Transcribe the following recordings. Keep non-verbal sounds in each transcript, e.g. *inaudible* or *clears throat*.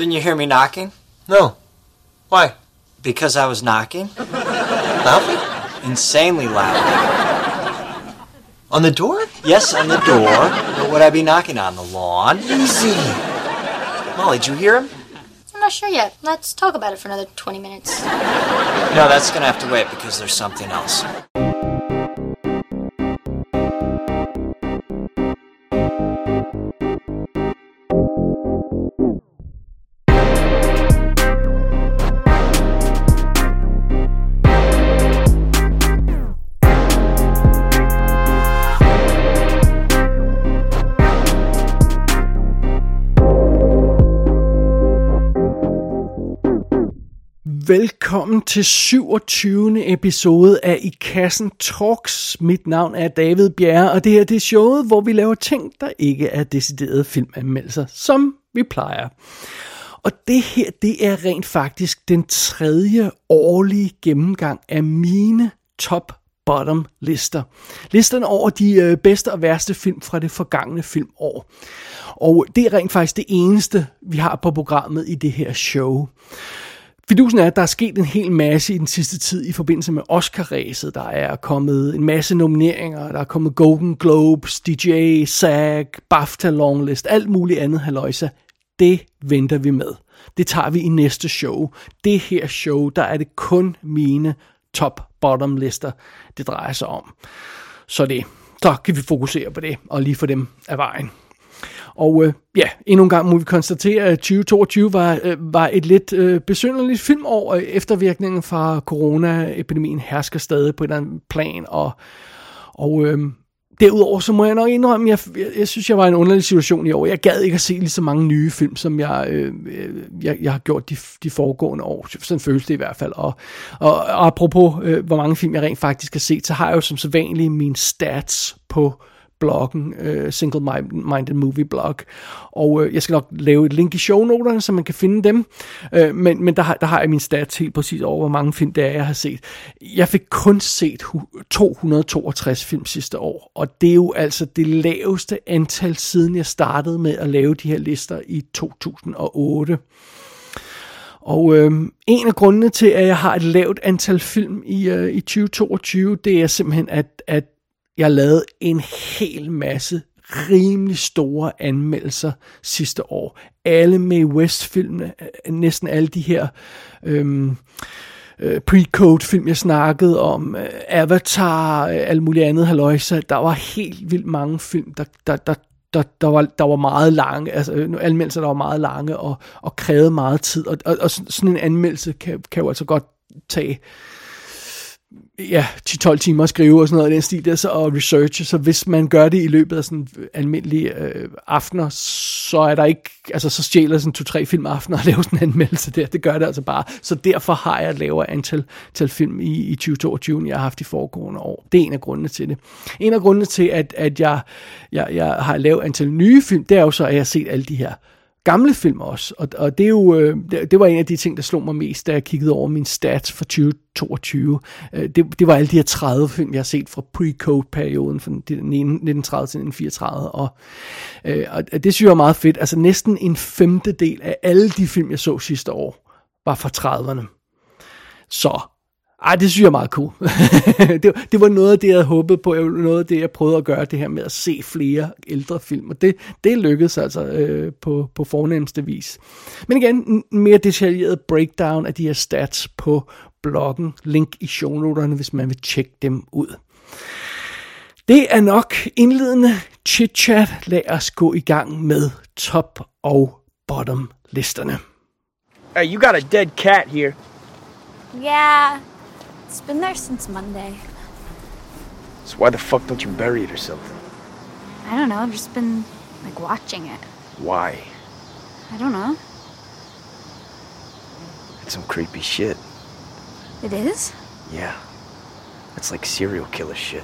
Didn't you hear me knocking? No. Why? Because I was knocking? Loudly? Insanely loud. On the door? Yes, on the door. What would I be knocking on? The lawn? Easy. Molly, did you hear him? I'm not sure yet. Let's talk about it for another 20 minutes. No, that's gonna have to wait because there's something else. Velkommen til 27. episode af I Kassen Talks. Mit navn er David Bjerre, og det her det er showet, hvor vi laver ting, der ikke er deciderede filmanmeldelser, som vi plejer. Og det her, det er rent faktisk den tredje årlige gennemgang af mine top bottom lister. Listerne over de øh, bedste og værste film fra det forgangne filmår. Og det er rent faktisk det eneste, vi har på programmet i det her show. Fidusen er, at der er sket en hel masse i den sidste tid i forbindelse med Oscar-ræset. Der er kommet en masse nomineringer, der er kommet Golden Globes, DJ, SAG, BAFTA Longlist, alt muligt andet haløjsa. Det venter vi med. Det tager vi i næste show. Det her show, der er det kun mine top-bottom lister, det drejer sig om. Så det, så kan vi fokusere på det, og lige få dem af vejen. Og øh, ja, endnu en gang må vi konstatere, at 2022 var, øh, var et lidt øh, besynderligt filmår. Eftervirkningen fra coronaepidemien hersker stadig på et eller andet plan. Og, og øh, derudover så må jeg nok indrømme, at jeg, jeg, jeg synes, jeg var i en underlig situation i år. Jeg gad ikke at se lige så mange nye film, som jeg, øh, øh jeg, jeg har gjort de, de foregående år. Sådan føles det i hvert fald. Og, og, og apropos, øh, hvor mange film jeg rent faktisk har set, så har jeg jo som sædvanligt mine stats på bloggen, øh, Single Minded Movie Blog. Og øh, jeg skal nok lave et link i shownoterne, så man kan finde dem. Øh, men men der, har, der har jeg min stats helt præcis over, hvor mange film det er, jeg har set. Jeg fik kun set 262 film sidste år, og det er jo altså det laveste antal, siden jeg startede med at lave de her lister i 2008. Og øh, en af grundene til, at jeg har et lavt antal film i, øh, i 2022, det er simpelthen, at, at jeg lavede en hel masse rimelig store anmeldelser sidste år. Alle med West-filmene, øh, næsten alle de her øhm, øh, pre-code film, jeg snakkede om, øh, Avatar, øh, alt muligt andet halløjsa. Der var helt vildt mange film, der, der, der, der, der, var, der var meget lange, altså øh, anmeldelser, der var meget lange og, og krævede meget tid. Og, og, og sådan en anmeldelse kan, kan jo altså godt tage ja, 10-12 timer at skrive og sådan noget i den stil der, så, og research, så hvis man gør det i løbet af sådan almindelige øh, aftener, så er der ikke, altså så stjæler sådan to-tre film aftener at *laughs* lave sådan en anmeldelse der, det gør det altså bare, så derfor har jeg et lavere antal, antal film i, i 2022, end jeg har haft i foregående år. Det er en af grundene til det. En af grundene til, at, at jeg, jeg, jeg har lavet antal nye film, det er jo så, at jeg har set alle de her gamle film også. Og, og det, er jo, øh, det, det var en af de ting, der slog mig mest, da jeg kiggede over min stats for 2022. Øh, det, det var alle de her 30 film, jeg har set fra pre-code-perioden, fra 1930 til 1934. Og, øh, og det synes jeg er meget fedt. Altså næsten en femtedel af alle de film, jeg så sidste år, var fra 30'erne. Så ej, det synes jeg er meget cool. *laughs* det, det var noget af det, jeg havde håbet på. Noget af det, jeg prøvede at gøre, det her med at se flere ældre film. Og det, det lykkedes altså øh, på, på fornemmeste vis. Men igen, en mere detaljeret breakdown af de her stats på bloggen. Link i shownoterne, hvis man vil tjekke dem ud. Det er nok indledende chit-chat. Lad os gå i gang med top og bottom listerne. Hey, you got a dead cat here. Yeah, it's been there since Monday. So why the fuck don't you bury it or something? I don't know, I've just been, like, watching it. Why? I don't know. It's some creepy shit. It is? Yeah. It's like serial killer shit.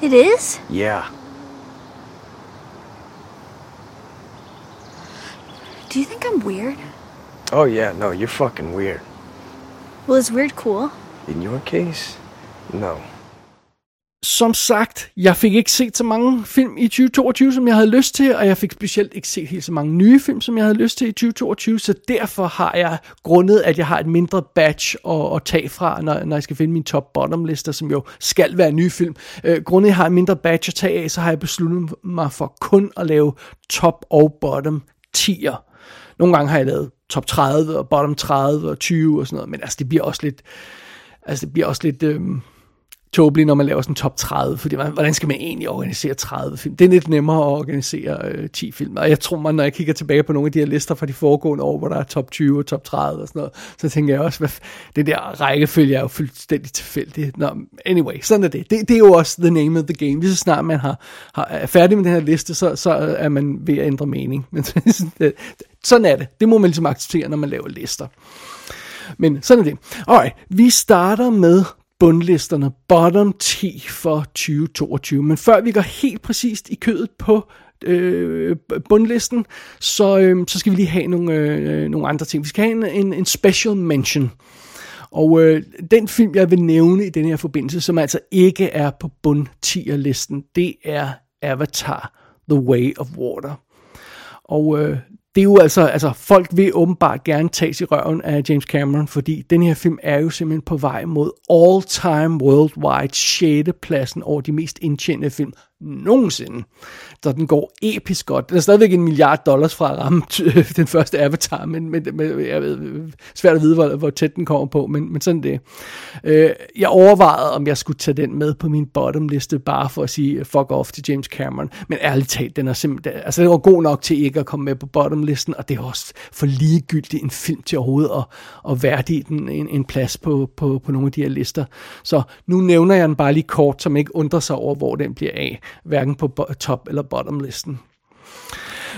It is? Yeah. Do you think I'm weird? Oh yeah, no, you're fucking weird. Well, is weird cool? In your case, no. som sagt, jeg fik ikke set så mange film i 2022, som jeg havde lyst til, og jeg fik specielt ikke set helt så mange nye film, som jeg havde lyst til i 2022, så derfor har jeg grundet, at jeg har et mindre batch at, at tage fra, når, når jeg skal finde min top-bottom lister, som jo skal være nye film. Øh, grundet, at jeg har et mindre batch at tage af, så har jeg besluttet mig for kun at lave top og bottom 10'er. Nogle gange har jeg lavet top 30 og bottom 30 og 20 og sådan noget, men altså det bliver også lidt, altså det bliver også lidt, øh, tåbeligt, når man laver sådan en top 30, fordi man, hvordan skal man egentlig organisere 30 film? Det er lidt nemmere at organisere øh, 10 film, og jeg tror, man, når jeg kigger tilbage på nogle af de her lister fra de foregående år, hvor der er top 20 og top 30 og sådan noget, så tænker jeg også, hvad, det der rækkefølge er jo fuldstændig tilfældigt. Nå, anyway, sådan er det. det. Det er jo også the name of the game. Lige så snart man har, har, er færdig med den her liste, så, så er man ved at ændre mening. *laughs* Men øh, sådan er det. Det må man ligesom acceptere, når man laver lister. Men sådan er det. Alright, vi starter med bundlisterne, bottom 10 for 2022. Men før vi går helt præcist i kødet på øh, bundlisten, så, øh, så skal vi lige have nogle, øh, nogle andre ting. Vi skal have en, en, en special mention. Og øh, den film, jeg vil nævne i den her forbindelse, som altså ikke er på bund 10 listen, det er Avatar The Way of Water. Og øh, det er jo altså, altså, folk vil åbenbart gerne tages i røven af James Cameron, fordi den her film er jo simpelthen på vej mod all-time worldwide 6. pladsen over de mest indtjente film nogensinde. Så den går episk godt. Den er stadigvæk en milliard dollars fra at ramme øh, den første Avatar, men, men, men jeg ved, øh, svært at vide, hvor, hvor tæt den kommer på, men, men sådan det. Øh, jeg overvejede, om jeg skulle tage den med på min bottom liste, bare for at sige øh, fuck off til James Cameron, men ærligt talt, den er simpelthen, altså den var god nok til ikke at komme med på bottom listen, og det er også for ligegyldigt en film til overhovedet at, at værdige den en, en plads på, på, på nogle af de her lister. Så nu nævner jeg den bare lige kort, som ikke undrer sig over, hvor den bliver af hverken på top- eller bottom-listen.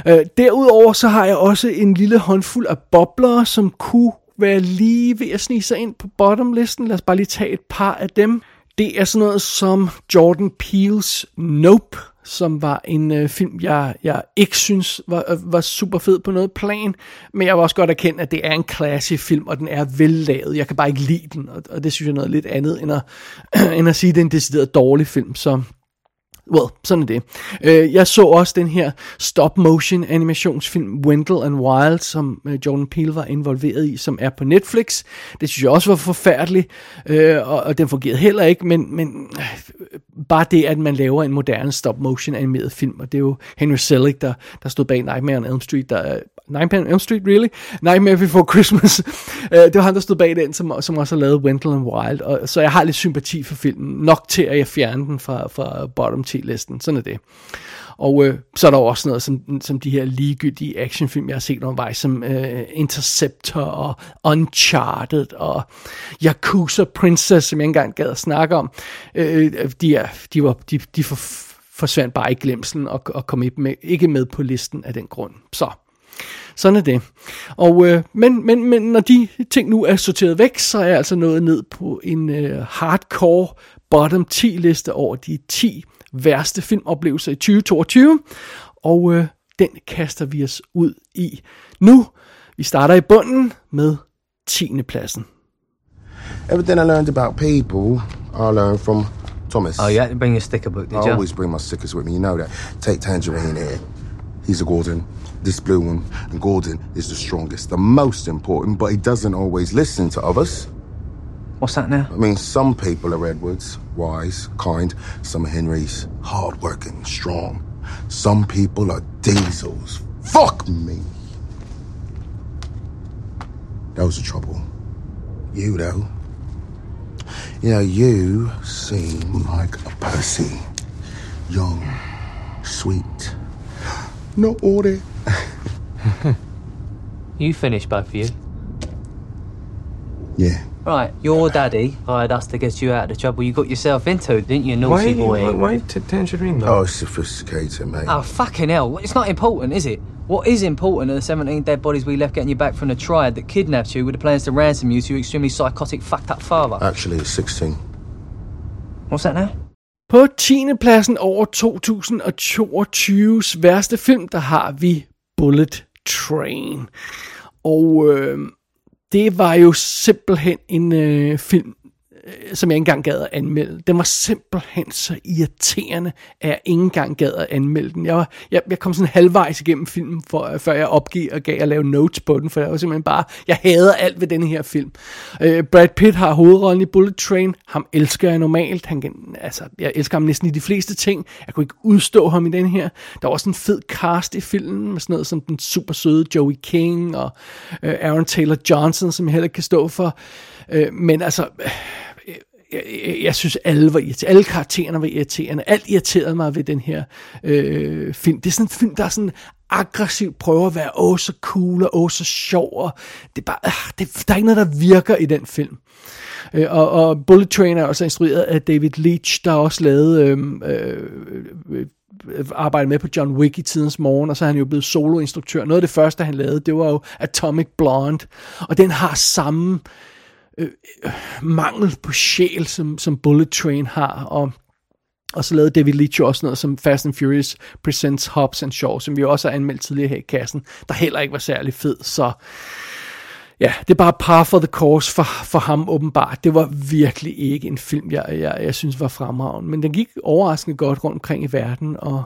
Øh, derudover så har jeg også en lille håndfuld af bobler, som kunne være lige ved at snige sig ind på bottom-listen. Lad os bare lige tage et par af dem. Det er sådan noget som Jordan Peele's Nope, som var en øh, film, jeg, jeg ikke synes var, øh, var super fed på noget plan, men jeg var også godt erkendt, at det er en klassisk film, og den er vellavet. Jeg kan bare ikke lide den, og, og det synes jeg er noget lidt andet, end at, *clears throat* end at sige, at det er en decideret dårlig film, så Well, sådan er det. Øh, jeg så også den her stop-motion animationsfilm Wendell and Wild, som øh, Jordan Peele var involveret i, som er på Netflix. Det synes jeg også var forfærdeligt, uh, og, og den fungerede heller ikke, men, men bare det, at man laver en moderne stop-motion animeret film, og det er jo Henry Selick, der, der stod bag Nightmare on Elm Street, der Nightmare on Elm Street, really? Nightmare Before Christmas. uh, *laughs* det var han, der stod bag den, som, som også har lavet Wendell and Wild. Og, så jeg har lidt sympati for filmen. Nok til, at jeg fjerner den fra, fra bottom 10-listen. Sådan er det. Og øh, så er der også noget som, som de her ligegyldige actionfilm, jeg har set vej, som øh, Interceptor og Uncharted og Yakuza Princess, som jeg ikke engang gad at snakke om. Øh, de, er, de, var, de, de for, forsvandt bare i glemselen og, og kom ikke med, ikke med på listen af den grund. Så sådan er det. Og, øh, men, men, men når de ting nu er sorteret væk, så er jeg altså nået ned på en øh, hardcore bottom 10 liste over de 10 værste filmoplevelser i 2022. Og øh, den kaster vi os ud i nu. Vi starter i bunden med 10. pladsen. Everything I learned about people, I learned from Thomas. Oh, you had to bring your sticker book, did I you? always bring my stickers with me, you know that. Take Tangerine here. He's a Gordon. This blue one, and Gordon is the strongest, the most important, but he doesn't always listen to others. What's that now? I mean, some people are Edwards, wise, kind. Some are Henrys, hardworking, strong. Some people are Diesels. Fuck me. That was the trouble. You, though. You know, you seem like a Percy. Young, sweet. Not all that. *laughs* You finished, both of you. Yeah. Right, your daddy hired us to get you out of the trouble you got yourself into, didn't you, naughty boy? Why, why t- tangerine though? Oh, sophisticated, mate. Oh, fucking hell. It's not important, is it? What is important are the 17 dead bodies we left getting you back from the triad that kidnapped you with the plans to ransom you to your extremely psychotic, fucked up father. Actually, it's 16. What's that now? På 10. pladsen over 2022's værste film, der har vi Bullet Train. Og øh, det var jo simpelthen en øh, film, Øh, som jeg ikke engang gad at anmelde. Den var simpelthen så irriterende, at jeg ikke engang gad at anmelde den. Jeg, var, jeg, jeg kom sådan halvvejs igennem filmen, for, øh, før jeg opgav og gav at lave notes på den, for jeg var simpelthen bare, jeg hader alt ved denne her film. Øh, Brad Pitt har hovedrollen i Bullet Train. Ham elsker jeg normalt. Han, kan- altså, jeg elsker ham næsten i de fleste ting. Jeg kunne ikke udstå ham i den her. Der var også en fed cast i filmen, med sådan noget som den super søde Joey King og øh, Aaron Taylor Johnson, som jeg heller ikke kan stå for. Øh, men altså, øh, jeg, jeg, synes, alle var irriterende. Alle karaktererne var irriterende. Alt irriterede mig ved den her øh, film. Det er sådan en film, der er sådan aggressivt prøver at være åh så cool og åh så sjov. Og det er bare, øh, det, der er ikke noget, der virker i den film. Øh, og, og Bullet Train er også instrueret af David Leitch, der også lavede... øh, øh, øh, arbejdet med på John Wick i tidens morgen, og så er han jo blevet soloinstruktør. Noget af det første, han lavede, det var jo Atomic Blonde, og den har samme øh, Øh, øh, mangel på sjæl, som, som Bullet Train har, og og så lavede David Leitch også noget som Fast and Furious Presents Hobbs and Shaw, som vi også har anmeldt tidligere her i kassen, der heller ikke var særlig fed, så ja, det er bare par for the course for, for ham åbenbart. Det var virkelig ikke en film, jeg, jeg, jeg synes var fremragende, men den gik overraskende godt rundt omkring i verden, og,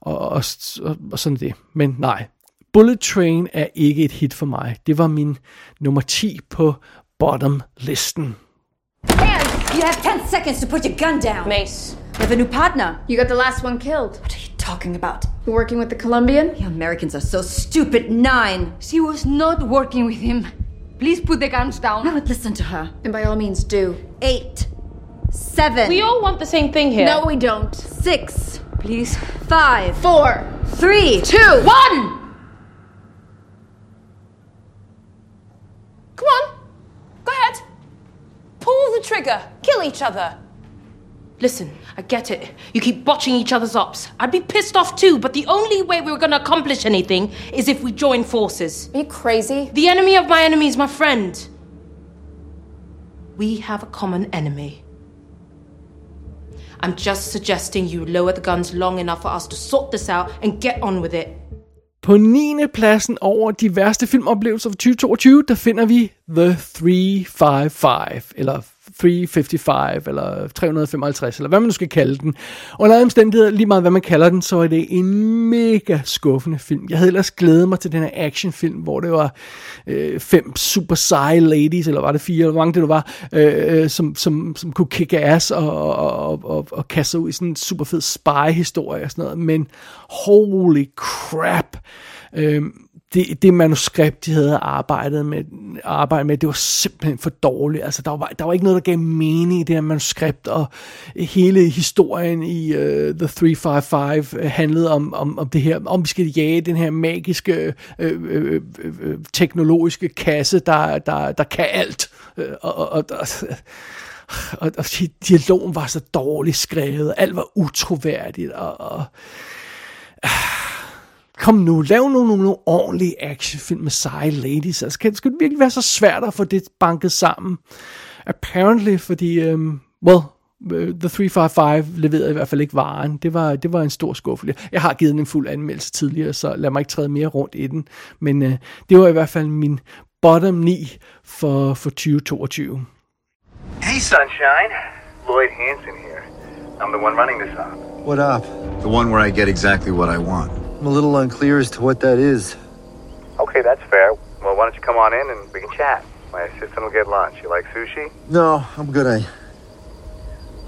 og, og, og, og sådan det. Men nej, Bullet Train er ikke et hit for mig. Det var min nummer 10 på bottom-listen. Hands! You have 10 seconds to put your gun down. Mace. You have a new partner. You got the last one killed. What are you talking about? You working with the Colombian? The Americans are so stupid. Nine. She was not working with him. Please put the guns down. I would listen to her. And by all means, do. Eight. Seven. We all want the same thing here. No, we don't. Six. Please. Five. Four. Three. Two. One! Come on. Pull the trigger. Kill each other. Listen, I get it. You keep botching each other's ops. I'd be pissed off too, but the only way we were gonna accomplish anything is if we join forces. Are you crazy? The enemy of my enemy is my friend. We have a common enemy. I'm just suggesting you lower the guns long enough for us to sort this out and get on with it. På 9. pladsen over de værste filmoplevelser for 2022, der finder vi The 355, eller 355, eller 355, eller hvad man nu skal kalde den. Under alle omstændigheder, lige meget hvad man kalder den, så er det en mega skuffende film. Jeg havde ellers glædet mig til den her actionfilm, hvor det var øh, fem super seje ladies, eller var det fire, eller hvor mange det nu var, øh, øh som, som, som kunne kick ass og, og, og, og, og kaste sig ud i sådan en super fed spy-historie og sådan noget. Men holy crap! Øh, det, det manuskript, de havde arbejdet med, arbejdet med, det var simpelthen for dårligt. Altså, der var, der var ikke noget, der gav mening i det her manuskript, og hele historien i uh, The 355 øh, handlede om, om, om det her, om vi skal jage den her magiske, øh, øh, øh, øh teknologiske kasse, der, der, der kan alt. Øh, Og, og, og, og, og, og dialogen var så dårligt skrevet, alt var utroværdigt, og, og kom nu, lav nu nogle, nogle ordentlige actionfilm med seje ladies. Altså, kan, skal det virkelig være så svært at få det banket sammen? Apparently, fordi, um, well, øh, The 355 leverede i hvert fald ikke varen. Det var, det var en stor skuffelse. Jeg har givet den en fuld anmeldelse tidligere, så lad mig ikke træde mere rundt i den. Men uh, det var i hvert fald min bottom 9 for, for 2022. Hey, sunshine. Lloyd Hansen here. I'm the one running this op. What up? The one where I get exactly what I want. I'm a little unclear as to what that is. Okay, that's fair. Well, why don't you come on in and we can chat? My assistant will get lunch. You like sushi? No, I'm good. I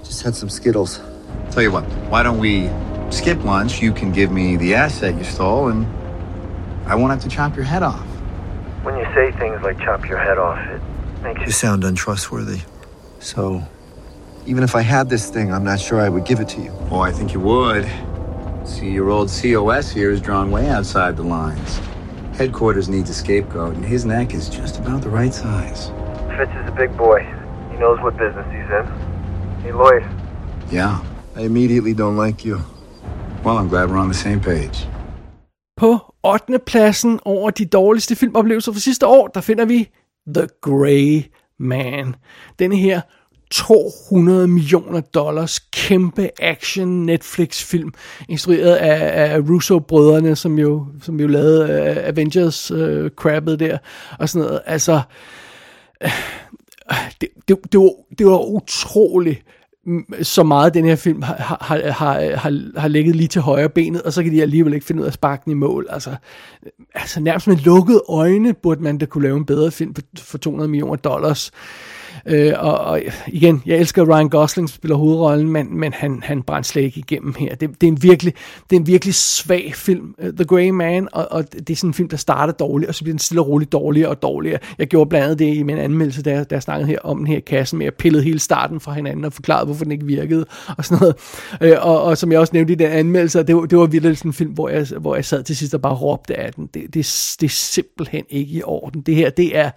just had some Skittles. Tell you what, why don't we skip lunch? You can give me the asset you stole, and I won't have to chop your head off. When you say things like chop your head off, it makes You sound untrustworthy. So, even if I had this thing, I'm not sure I would give it to you. Oh, I think you would. See, your old COS here is drawn way outside the lines. Headquarters needs a scapegoat, and his neck is just about the right size. Fitz is a big boy. He knows what business he's in. Hey, Lloyd. Yeah. I immediately don't like you. Well, I'm glad we're on the same page. På 8. pladsen over de dårligste filmoplevelser for sidste år, der finder vi The Grey Man. Denne her 200 millioner dollars kæmpe action Netflix film, instrueret af, af Russo-brødrene, som jo, som jo lavede uh, Avengers øh, uh, crabbet der, og sådan noget. Altså, uh, det, det, det, var, det var utroligt, mm, så meget den her film har, har, har, har, har ligget lige til højre benet, og så kan de alligevel ikke finde ud af at sparke den i mål. Altså, altså nærmest med lukkede øjne burde man da kunne lave en bedre film for, for 200 millioner dollars. Øh, Øh, og, og igen, jeg elsker Ryan Gosling spiller hovedrollen, men, men han, han brænder slet ikke igennem her. Det, det, er en virkelig, det er en virkelig svag film, øh, The Grey Man, og, og det er sådan en film, der starter dårligt, og så bliver den stille og roligt dårligere og dårligere. Jeg gjorde blandt andet det i min anmeldelse, da jeg, da jeg snakkede her om den her kasse med, at pillede hele starten fra hinanden og forklarede, hvorfor den ikke virkede, og sådan noget. Øh, og, og som jeg også nævnte i den anmeldelse, det var, det var virkelig sådan en film, hvor jeg, hvor jeg sad til sidst og bare råbte af den. Det, det, det er simpelthen ikke i orden. Det her, det er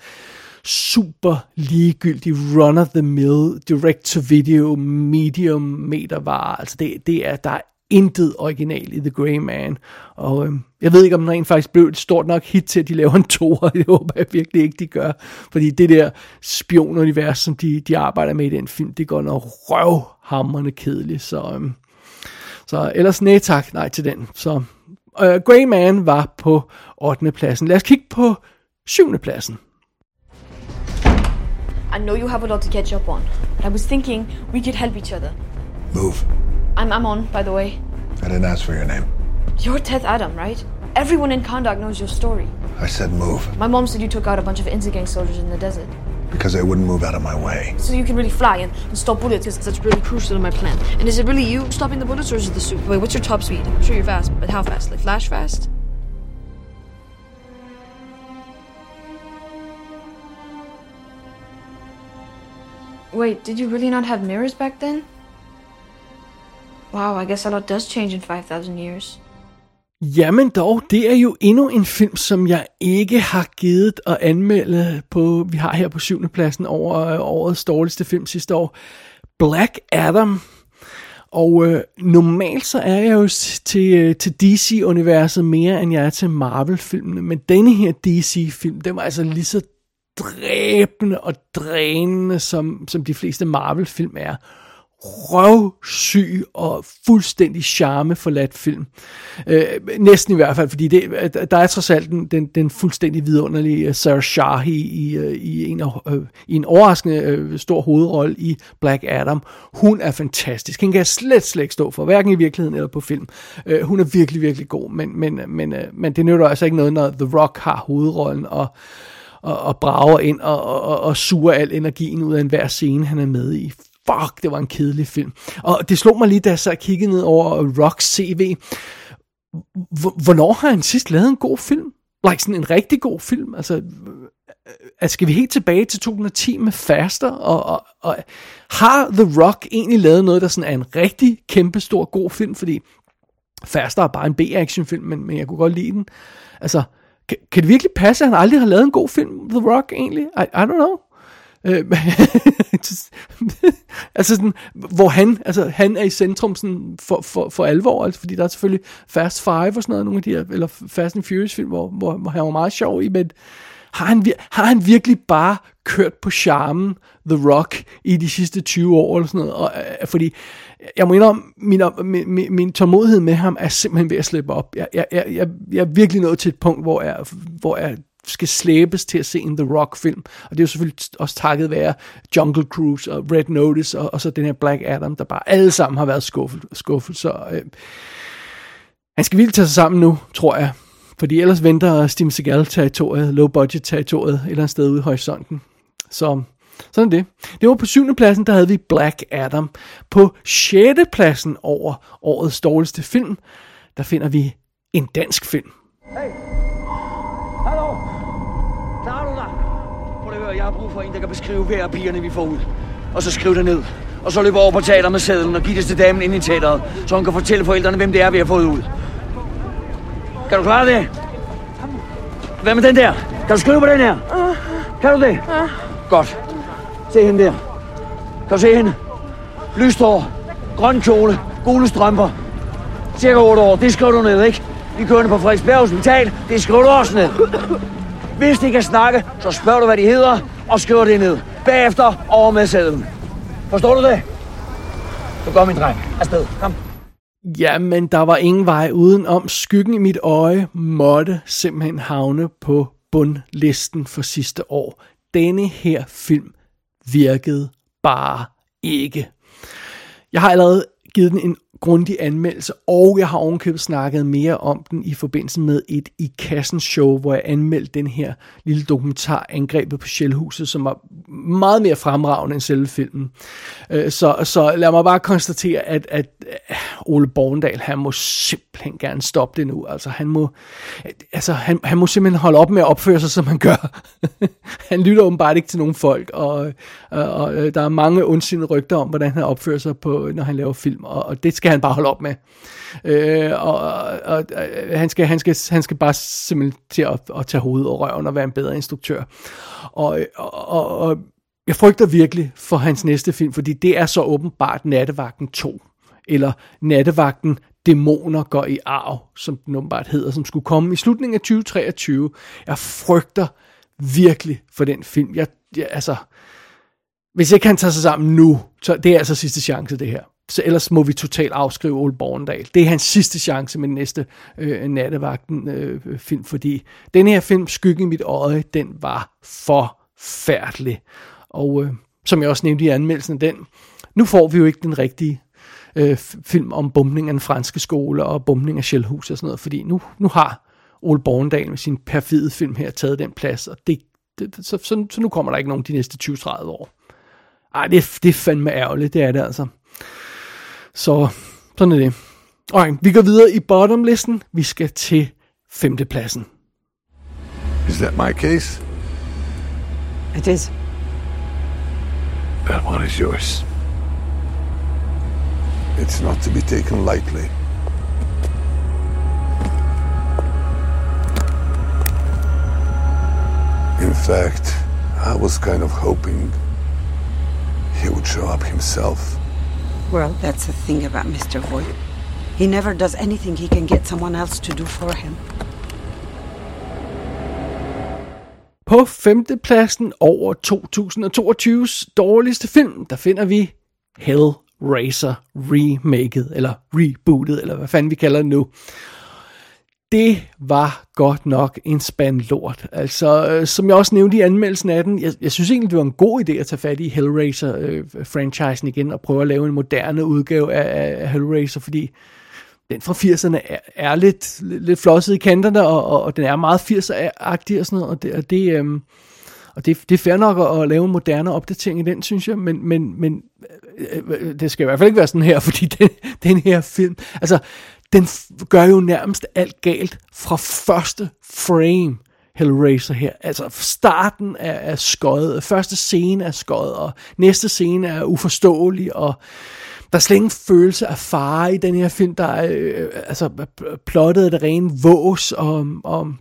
super ligegyldig run-of-the-mill, direct-to-video, medium metervarer. Altså det, det er, der er intet original i The Grey Man. Og øhm, jeg ved ikke, om den rent faktisk blev et stort nok hit til, at de laver en to, det *laughs* håber jeg virkelig ikke, de gør. Fordi det der spionunivers, som de, de arbejder med i den film, det går noget røvhammerne kedeligt. Så, øhm, så ellers nej tak, nej til den. Så øh, Grey Man var på 8. pladsen. Lad os kigge på 7. pladsen. I know you have a lot to catch up on. but I was thinking we could help each other. Move. I'm Amon, by the way. I didn't ask for your name. You're Teth Adam, right? Everyone in Kandak knows your story. I said move My mom said you took out a bunch of Inzigang soldiers in the desert. because they wouldn't move out of my way. So you can really fly and, and stop bullets because that's really crucial in my plan. And is it really you stopping the bullets or is it the suit? Wait, what's your top speed? I'm sure you're fast, but how fast? Like flash fast? Wait, did you really not have mirrors back then? Wow, I guess a lot does change in 5,000 years. Jamen dog, det er jo endnu en film, som jeg ikke har givet at anmelde på, vi har her på syvende pladsen over øh, årets dårligste film sidste år. Black Adam. Og øh, normalt så er jeg jo til, øh, til DC-universet mere, end jeg er til Marvel-filmene. Men denne her DC-film, den var altså lige så dræbende og drænende, som, som de fleste Marvel-film er. Røvsyg og fuldstændig charme forladt film. Øh, næsten i hvert fald, fordi det, der er trods alt den, den, den fuldstændig vidunderlige øh, Sarah Shahi i, øh, i, en, af- øh, i en overraskende øh, stor hovedrolle i Black Adam. Hun er fantastisk. Hende kan jeg slet, slet ikke stå for, hverken i virkeligheden eller på film. Øh, hun er virkelig, virkelig god, men, men, øh, men, øh, men det nytter altså ikke noget, når The Rock har hovedrollen, og og, og brager ind og, og, og, suger al energien ud af enhver scene, han er med i. Fuck, det var en kedelig film. Og det slog mig lige, da jeg så kiggede ned over Rocks CV. Hvornår har han sidst lavet en god film? Like sådan en rigtig god film? Altså, øh, altså skal vi helt tilbage til 2010 med Faster? Og, og, og har The Rock egentlig lavet noget, der sådan er en rigtig kæmpestor god film? Fordi Faster er bare en B-actionfilm, men, men jeg kunne godt lide den. Altså, kan, kan det virkelig passe, at han aldrig har lavet en god film, The Rock, egentlig? I, I don't know. Øh, *laughs* altså sådan, hvor han, altså han er i centrum sådan for, for, for alvor, altså, fordi der er selvfølgelig Fast Five og sådan noget, nogle af de her, eller Fast and Furious film, hvor, hvor, hvor han var meget sjov i, men har han, har han virkelig bare kørt på charmen The Rock i de sidste 20 år eller sådan noget? Og, øh, fordi jeg må indrømme, min, min, min, min tålmodighed med ham er simpelthen ved at slippe op. Jeg, jeg, jeg, jeg, jeg er virkelig nået til et punkt, hvor jeg, hvor jeg skal slæbes til at se en The Rock-film. Og det er jo selvfølgelig også takket være Jungle Cruise og Red Notice og, og så den her Black Adam, der bare alle sammen har været skuffet. skuffet. Så øh, han skal virkelig tage sig sammen nu, tror jeg. Fordi ellers venter Steven Seagal-territoriet, low-budget-territoriet et eller andet sted ude i horisonten. Så sådan det. Det var på syvende pladsen, der havde vi Black Adam. På sjette pladsen over årets dårligste film, der finder vi en dansk film. Hallo? Klarer du dig? Prøv at høre, jeg har brug for en, der kan beskrive hver af pigerne, vi får ud. Og så skriv det ned. Og så løb over på teater med sædlen og giv det til damen ind i teateret, så hun kan fortælle forældrene, hvem det er, vi har fået ud. Kan du klare det? Hvad med den der? Kan du skrive på den her? Kan du det? Godt. Se hende der. Kan du se hende? Lyst hår, grøn kjole, gule strømper. Cirka 8 år, det skriver du ned, ikke? Vi kører på Frederiksberg Hospital, det skriver du også ned. Hvis de kan snakke, så spørger du, hvad de hedder, og skriver det ned. Bagefter over med sædlen. Forstår du det? Så går min dreng. Afsted. Kom. Jamen, der var ingen vej uden om. Skyggen i mit øje måtte simpelthen havne på bundlisten for sidste år. Denne her film virkede bare ikke. Jeg har allerede givet den en grundig anmeldelse, og jeg har ovenkøbet snakket mere om den i forbindelse med et i kassen show, hvor jeg anmeldte den her lille dokumentar, Angrebet på Shellhuset, som var meget mere fremragende end selve filmen. Øh, så, så lad mig bare konstatere, at, at øh, Ole Borgendal, han må simpelthen gerne stoppe det nu. Altså han må, altså, han, han må simpelthen holde op med at opføre sig, som han gør. *laughs* han lytter åbenbart ikke til nogen folk, og, Øh, og, øh, der er mange ondsindede rygter om, hvordan han opfører sig, på, når han laver film, og, og det skal han bare holde op med. Øh, og, og, og øh, han, skal, han, skal, han skal bare simpelthen til at, at tage hovedet og røven og være en bedre instruktør. Og, og, og, og jeg frygter virkelig for hans næste film, fordi det er så åbenbart Nattevagten 2, eller Nattevagten Dæmoner går i arv, som den åbenbart hedder, som skulle komme i slutningen af 2023. Jeg frygter virkelig for den film. Jeg, jeg, altså, hvis ikke han tager sig sammen nu, så det er altså sidste chance, det her. Så ellers må vi totalt afskrive Ole Borgendal. Det er hans sidste chance med den næste øh, nattevagten øh, film, fordi den her film, Skyggen i mit øje, den var forfærdelig. Og øh, som jeg også nævnte i anmeldelsen den, nu får vi jo ikke den rigtige øh, film om bombning af den franske skole og bombning af Shellhus og sådan noget, fordi nu, nu har Ole Borgendal med sin perfide film her taget den plads, og det, det, så, så, så nu kommer der ikke nogen de næste 20-30 år. Ej, det, det er fandme ærgerligt, det er det altså. Så sådan er det. Okay, vi går videre i bottomlisten. Vi skal til femtepladsen. Is that my case? It is. That one is yours. It's not to be taken lightly. In fact, I was kind of hoping he would show up himself. Well, that's the thing about Mr. Voigt. He never does anything he can get someone else to do for him. På femtepladsen over 2022's dårligste film, der finder vi Hellraiser remaket, eller rebootet, eller hvad fanden vi kalder det nu det var godt nok en spand lort. Altså, øh, som jeg også nævnte i anmeldelsen af den, jeg, jeg synes egentlig, det var en god idé at tage fat i Hellraiser-franchisen øh, igen og prøve at lave en moderne udgave af, af Hellraiser, fordi den fra 80'erne er, er lidt, lidt flosset i kanterne, og, og, og den er meget 80'er-agtig og sådan noget, og det, og det, øhm, og det, det er fair nok at, at lave en moderne opdatering i den, synes jeg, men, men, men øh, øh, øh det skal i hvert fald ikke være sådan her, *laughs* fordi den, den her film, altså den gør jo nærmest alt galt fra første frame. Hellraiser her. Altså starten er, er skøjet, første scene er skøjet, og næste scene er uforståelig, og der er slet ingen følelse af fare i den her film. Der er øh, altså plottet af det rene vås, og, og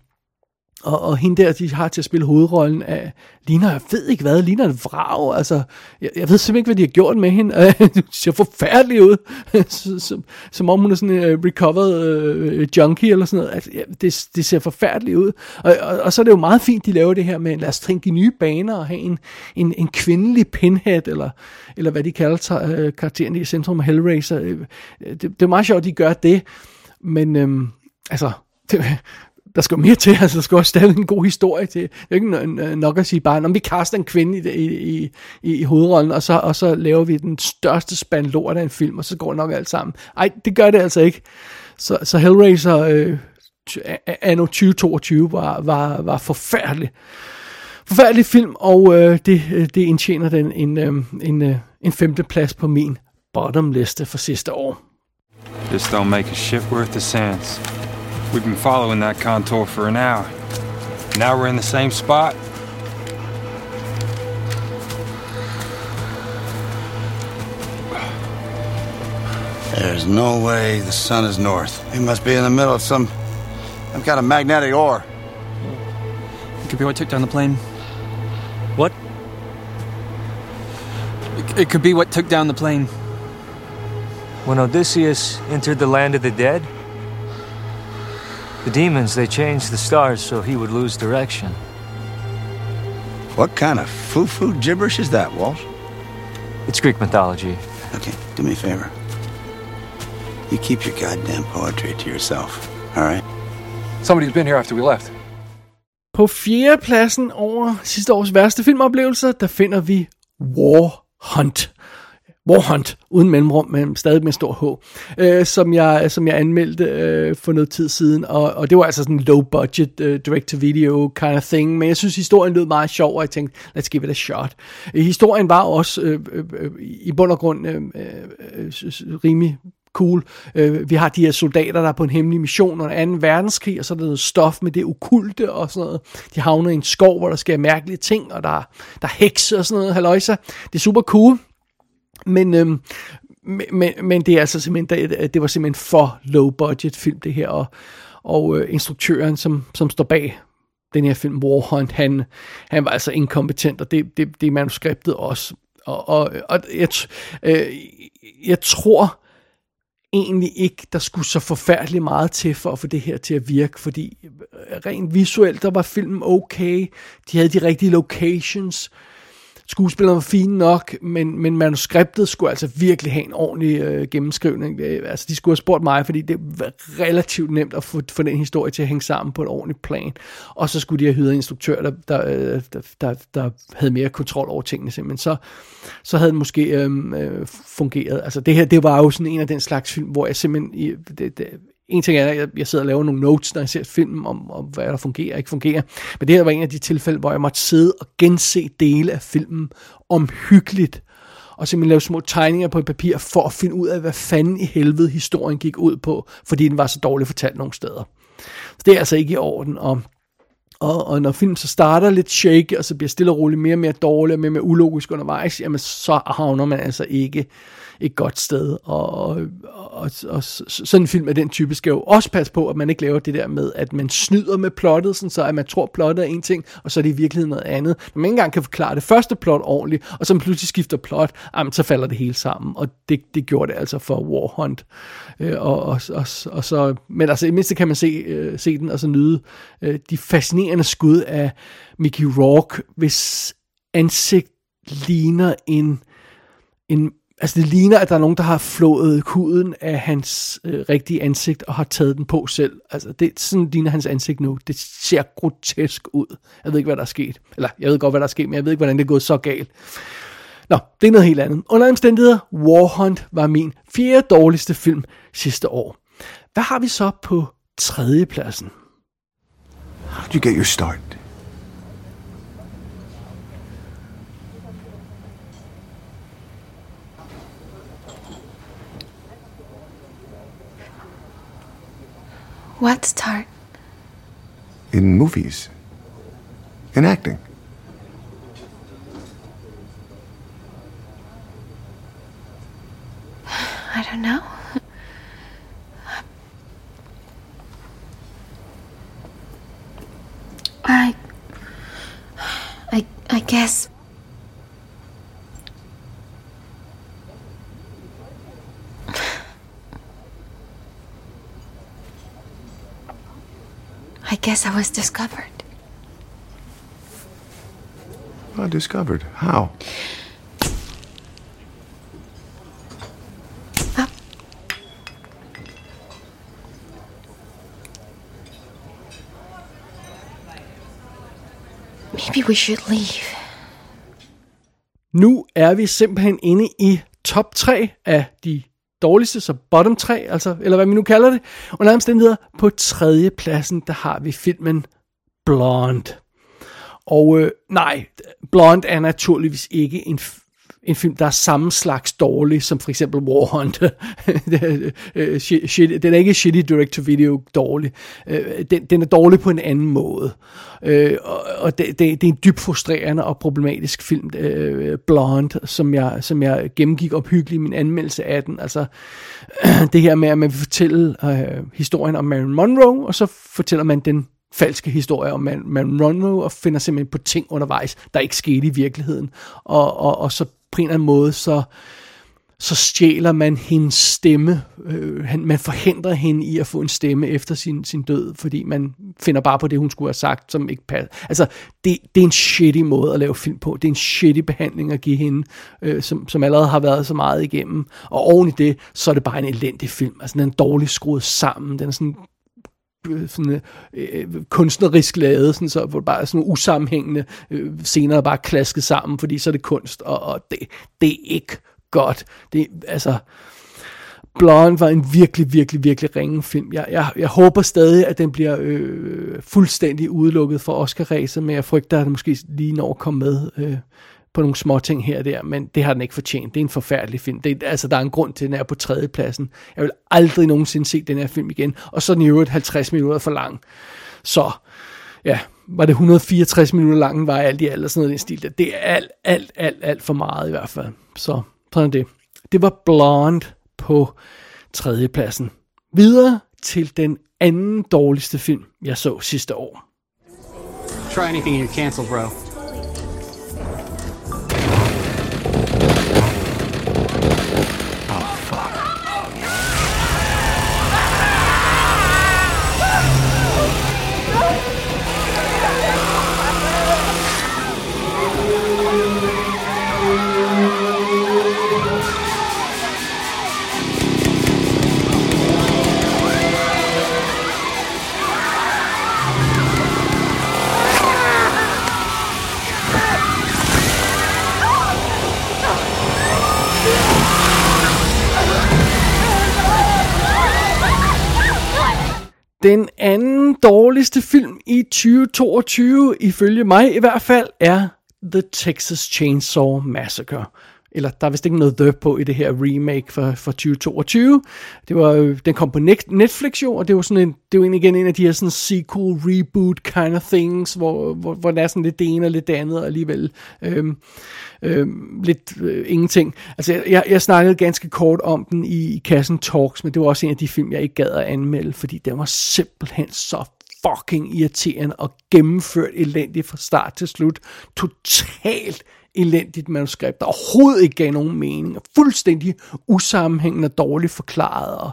og, og hende der, de har til at spille hovedrollen af, ligner, jeg ved ikke hvad, ligner en vrag, altså, jeg, jeg ved simpelthen ikke, hvad de har gjort med hende, *laughs* det ser forfærdeligt ud, *laughs* som, som om hun er sådan en uh, recovered uh, junkie eller sådan noget, altså, ja, det, det ser forfærdeligt ud, og, og, og så er det jo meget fint, de laver det her med, lad os tænke i nye baner, og have en, en, en kvindelig pinhead, eller, eller hvad de kalder uh, karakteren i centrum af Hellraiser, det, det er meget sjovt, at de gør det, men øhm, altså, *laughs* det, der skal jo mere til, *laughs* altså der skal også stadig en god historie til. Det er ikke nok at sige bare, når vi kaster en kvinde i, i, i, i hovedrollen, og så, og så laver vi den største spand lort af en film, og så går nok alt sammen. Ej, det gør det altså ikke. Så, så Hellraiser øh, anno 2022 var, var, var forfærdelig. Forfærdelig film, og øh, det, øh, det indtjener den en, øh, en, øh, en femte plads på min bottom liste for sidste år. This don't make a shit worth the sands. We've been following that contour for an hour. Now we're in the same spot. There's no way the sun is north. It must be in the middle of some, some kind of magnetic ore. It could be what took down the plane. What? It, it could be what took down the plane. When Odysseus entered the land of the dead, the demons, they changed the stars so he would lose direction. What kind of foo-foo gibberish is that, Walsh? It's Greek mythology. Okay, do me a favor. You keep your goddamn poetry to yourself, all right? Somebody's been here after we left. På fjerde pladsen over sidste års værste filmoplevelser, der finder vi War Hunt. War Hunt, uden mellemrum, men stadig med stor H, øh, som, jeg, som jeg anmeldte øh, for noget tid siden, og, og det var altså sådan en low budget, øh, direct-to-video kind of thing, men jeg synes historien lød meget sjov, og jeg tænkte, let's give it a shot. Øh, historien var også øh, øh, øh i bund og grund øh, øh, rimelig cool. Øh, vi har de her soldater, der er på en hemmelig mission under 2. verdenskrig, og så er der noget stof med det okulte og sådan noget. De havner i en skov, hvor der sker mærkelige ting, og der, der er hekse og sådan noget, halløjsa. Det er super cool. Men, øhm, men, men det er altså simpelthen, det, det var simpelthen for low budget film det her, og, og øh, instruktøren, som, som står bag den her film, War Hunt, han, han var altså inkompetent, og det, det, det er manuskriptet også. Og, og, og jeg, øh, jeg tror egentlig ikke, der skulle så forfærdeligt meget til for at få det her til at virke, fordi øh, rent visuelt, der var filmen okay, de havde de rigtige locations, skuespillerne var fine nok, men, men manuskriptet skulle altså virkelig have en ordentlig øh, gennemskrivning. Det, altså, de skulle have spurgt mig, fordi det var relativt nemt at få, få den historie til at hænge sammen på et ordentligt plan. Og så skulle de have hyret en instruktør, der, der, øh, der, der, der havde mere kontrol over tingene simpelthen. Så, så havde det måske øh, øh, fungeret. Altså det her, det var jo sådan en af den slags film, hvor jeg simpelthen... Det, det, en ting er, at jeg, jeg sidder og laver nogle notes, når jeg ser film om, om, hvad der fungerer og ikke fungerer. Men det her var en af de tilfælde, hvor jeg måtte sidde og gense dele af filmen omhyggeligt. Og simpelthen lave små tegninger på et papir, for at finde ud af, hvad fanden i helvede historien gik ud på, fordi den var så dårligt fortalt nogle steder. Så det er altså ikke i orden, og og, og når filmen så starter lidt shaky, og så bliver stille og roligt mere og mere dårlig, og mere og mere ulogisk undervejs, jamen så havner man altså ikke et godt sted. Og, og, og, og sådan en film af den type skal jo også passe på, at man ikke laver det der med, at man snyder med plottet, sådan så at man tror, plottet er en ting, og så er det i virkeligheden noget andet. Når man ikke engang kan forklare det første plot ordentligt, og så pludselig skifter plot, jamen, så falder det hele sammen. Og det, det gjorde det altså for War Hunt. Øh, og, og, og, og så, men altså i mindste kan man se, øh, se den og så nyde øh, de fascinerende skud af Mickey Rourke, hvis ansigt ligner en, en Altså det ligner, at der er nogen, der har flået huden af hans øh, rigtige ansigt og har taget den på selv. Altså det sådan ligner hans ansigt nu. Det ser grotesk ud. Jeg ved ikke, hvad der er sket. Eller jeg ved godt, hvad der er sket, men jeg ved ikke, hvordan det er gået så galt. Nå, det er noget helt andet. Under omstændigheder, War Hunt var min fjerde dårligste film sidste år. Hvad har vi så på tredje pladsen? How did you get your start? What start? In movies. In acting. *sighs* I don't know. *sighs* I. I. I guess. I guess I was discovered. Oh, discovered. How? Up. Maybe we should leave. Nu er vi simpelthen inde i top 3 af de dårligste, så bottom 3, altså, eller hvad vi nu kalder det. Under omstændigheder, på tredje pladsen, der har vi filmen Blonde. Og øh, nej, Blonde er naturligvis ikke en, en film, der er samme slags dårlig, som for eksempel War Hunt. *laughs* Øh, øh, den er ikke shitty direct-to-video dårlig. Øh, den, den er dårlig på en anden måde. Og og det, det, det er en dybt frustrerende og problematisk film, Blonde, som jeg, som jeg gennemgik ophyggeligt i min anmeldelse af den. Altså, *clears throat* det her med, at man vil fortælle øh, historien om Marilyn Monroe, og så fortæller man den falske historie om Marilyn Monroe, og finder simpelthen på ting undervejs, der ikke skete i virkeligheden. Og, og, og så på en eller anden måde, så, så stjæler man hendes stemme. Øh, man forhindrer hende i at få en stemme efter sin, sin død, fordi man finder bare på det, hun skulle have sagt, som ikke passer. Altså, det, det er en shitty måde at lave film på. Det er en shitty behandling at give hende, øh, som, som allerede har været så meget igennem. Og oven i det, så er det bare en elendig film. Altså, den er dårligt skruet sammen. Den er sådan Øh, sådan, øh, øh, kunstnerisk lavet, sådan, så, hvor det bare er sådan usammenhængende øh, scener, bare klasket sammen, fordi så er det kunst, og, og det, det er ikke godt. Det, altså, Blonde var en virkelig, virkelig, virkelig ringe film. Jeg, jeg, jeg håber stadig, at den bliver øh, fuldstændig udelukket for Oscar-ræset, men jeg frygter, at den måske lige når at komme med øh, på nogle små ting her og der, men det har den ikke fortjent. Det er en forfærdelig film. Det, altså, der er en grund til, at den er på tredjepladsen. Jeg vil aldrig nogensinde se den her film igen, og så er den i øvrigt 50 minutter for lang. Så, ja, var det 164 minutter lang, var alt i alt, og sådan noget i den stil. Det er alt, alt, alt, alt for meget i hvert fald. Så, sådan er det. Det var Blonde på tredjepladsen. Videre til den anden dårligste film, jeg så sidste år. Try anything and you're canceled, bro. Den anden dårligste film i 2022, ifølge mig i hvert fald, er The Texas Chainsaw Massacre. Eller der er vist ikke noget The på i det her remake for, for 2022. Det var, øh, den kom på Netflix jo, og det var sådan en, det var igen en af de her sådan sequel, reboot kind of things, hvor, hvor, hvor der er sådan lidt det ene og lidt det andet alligevel. Øhm, øhm, lidt øh, ingenting. Altså, jeg, jeg snakkede ganske kort om den i, i Kassen Talks, men det var også en af de film, jeg ikke gad at anmelde, fordi den var simpelthen så fucking irriterende og gennemført elendigt fra start til slut. Totalt elendigt manuskript, der overhovedet ikke gav nogen mening, og fuldstændig usammenhængende og dårligt forklaret, og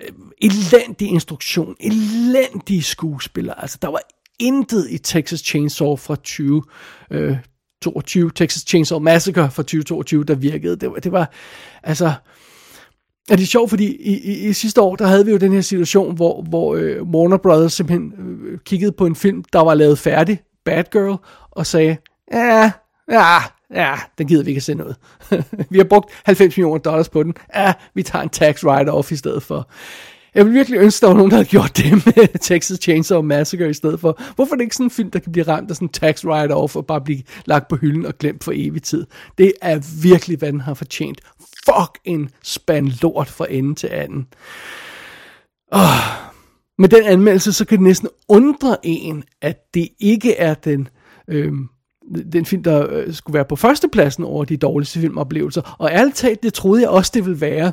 øh, elendig instruktion, elendige skuespillere. Altså, der var intet i Texas Chainsaw fra 20, øh, 22, Texas Chainsaw Massacre fra 2022, der virkede. Det var, det var altså... Er det er sjovt, fordi i, i, i sidste år, der havde vi jo den her situation, hvor, hvor øh, Warner Brothers simpelthen øh, kiggede på en film, der var lavet færdig, Bad Girl, og sagde, ja, ja, ja, den gider vi ikke at se noget. *laughs* vi har brugt 90 millioner dollars på den. Ja, vi tager en tax write-off i stedet for. Jeg ville virkelig ønske, der var nogen, der havde gjort det med *laughs* Texas Chainsaw Massacre i stedet for. Hvorfor er det ikke sådan en film, der kan blive ramt af sådan en tax write-off og bare blive lagt på hylden og glemt for evig tid? Det er virkelig, hvad den har fortjent. Fuck en spand lort fra ende til anden. Oh. Med den anmeldelse, så kan det næsten undre en, at det ikke er den... Øhm, den film, der øh, skulle være på førstepladsen over de dårligste filmoplevelser. Og ærligt talt, det troede jeg også, det ville være.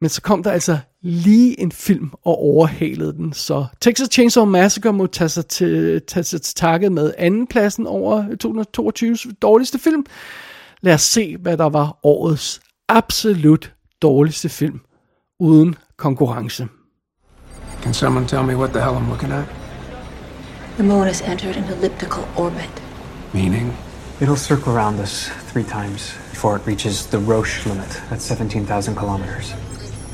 Men så kom der altså lige en film og overhalede den. Så Texas Chainsaw Massacre må tage sig til, tage sig til takke med andenpladsen over 2022 dårligste film. Lad os se, hvad der var årets absolut dårligste film uden konkurrence. Can someone tell me what the hell I'm looking at? The moon has entered an elliptical orbit. Meaning? It'll circle around us three times before it reaches the Roche limit at 17,000 kilometers.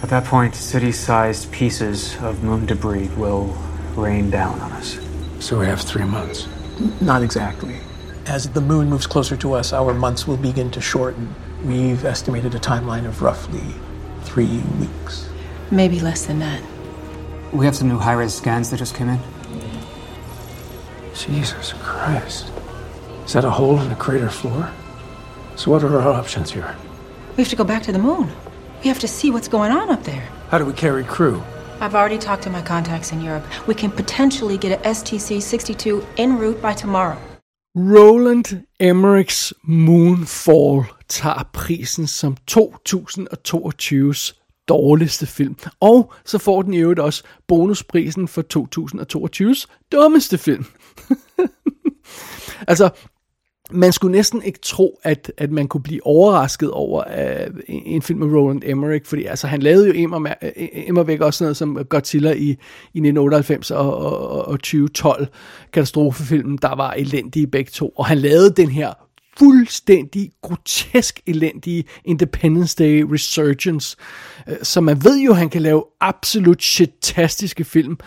At that point, city-sized pieces of moon debris will rain down on us. So we have three months. Not exactly. As the moon moves closer to us, our months will begin to shorten. We've estimated a timeline of roughly three weeks. Maybe less than that. We have some new high-res scans that just came in. Jesus Christ. Is that a hole in the crater floor? So what are our options here? We have to go back to the moon. We have to see what's going on up there. How do we carry crew? I've already talked to my contacts in Europe. We can potentially get a STC 62 en route by tomorrow. Roland Emmerichs Moonfall tager prisen som 2022's dårligste film. Og så får den i øvrigt også bonusprisen for 2022's dummeste film. *laughs* altså, man skulle næsten ikke tro, at, at man kunne blive overrasket over uh, en film med Roland Emmerich, fordi altså, han lavede jo Emmerich også noget som Godzilla i, i 1998 og, og, og 2012, katastrofefilmen, der var elendige begge to, og han lavede den her fuldstændig grotesk elendige Independence Day Resurgence. Øh, Så man ved jo, at han kan lave absolut shitastiske film.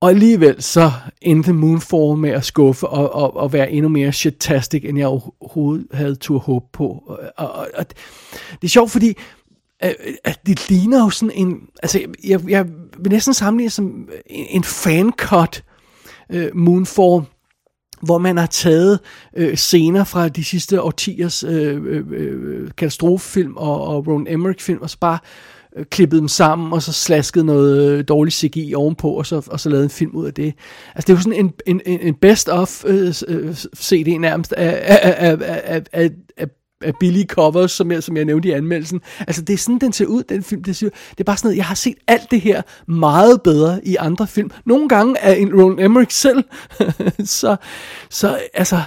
Og alligevel så endte Moonfall med at skuffe og, og, og være endnu mere shitastic, end jeg overhovedet havde tur håbe på. Og, og, og det er sjovt, fordi øh, øh, at det ligner jo sådan en... Altså, jeg, jeg vil næsten sammenligne som en, en fan-cut øh, Moonfall, hvor man har taget øh, scener fra de sidste årtiers øh, øh, øh, katastrofefilm og, og Ron Emmerich-film, og så bare øh, Øh, klippet dem sammen, og så slasket noget øh, dårlig CGI ovenpå, og så, og så lavet en film ud af det. Altså det er jo sådan en, en, en best-of øh, øh, CD nærmest af, af, af, af, af, af af billige covers, som jeg, som jeg nævnte i anmeldelsen. Altså, det er sådan, den ser ud, den film. Det, ser, det er bare sådan noget, jeg har set alt det her meget bedre i andre film. Nogle gange er en Roland Emmerich selv. *laughs* så, så, altså,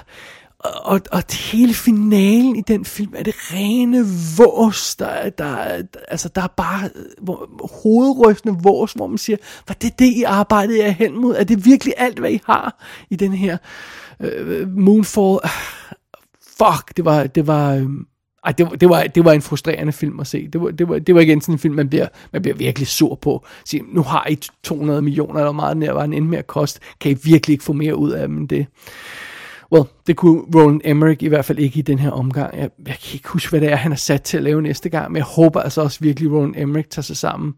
og, og hele finalen i den film er det rene vås, der, der, altså der er bare øh, hvor, hovedrystende vås, hvor man siger, var det det, I arbejdede jer hen mod? Er det virkelig alt, hvad I har i den her øh, Moonfall? Ah, fuck, det var, det var, øh, ej, det, var, det, var, det var en frustrerende film at se. Det var, det var, det var igen sådan en film, man bliver, man bliver virkelig sur på. Så, nu har I 200 millioner, eller meget den var en end mere kost. Kan I virkelig ikke få mere ud af dem end det? Well, det kunne Roland Emmerich i hvert fald ikke i den her omgang. Jeg, jeg kan ikke huske, hvad det er, han er sat til at lave næste gang, men jeg håber altså også virkelig, Roland Emmerich tager sig sammen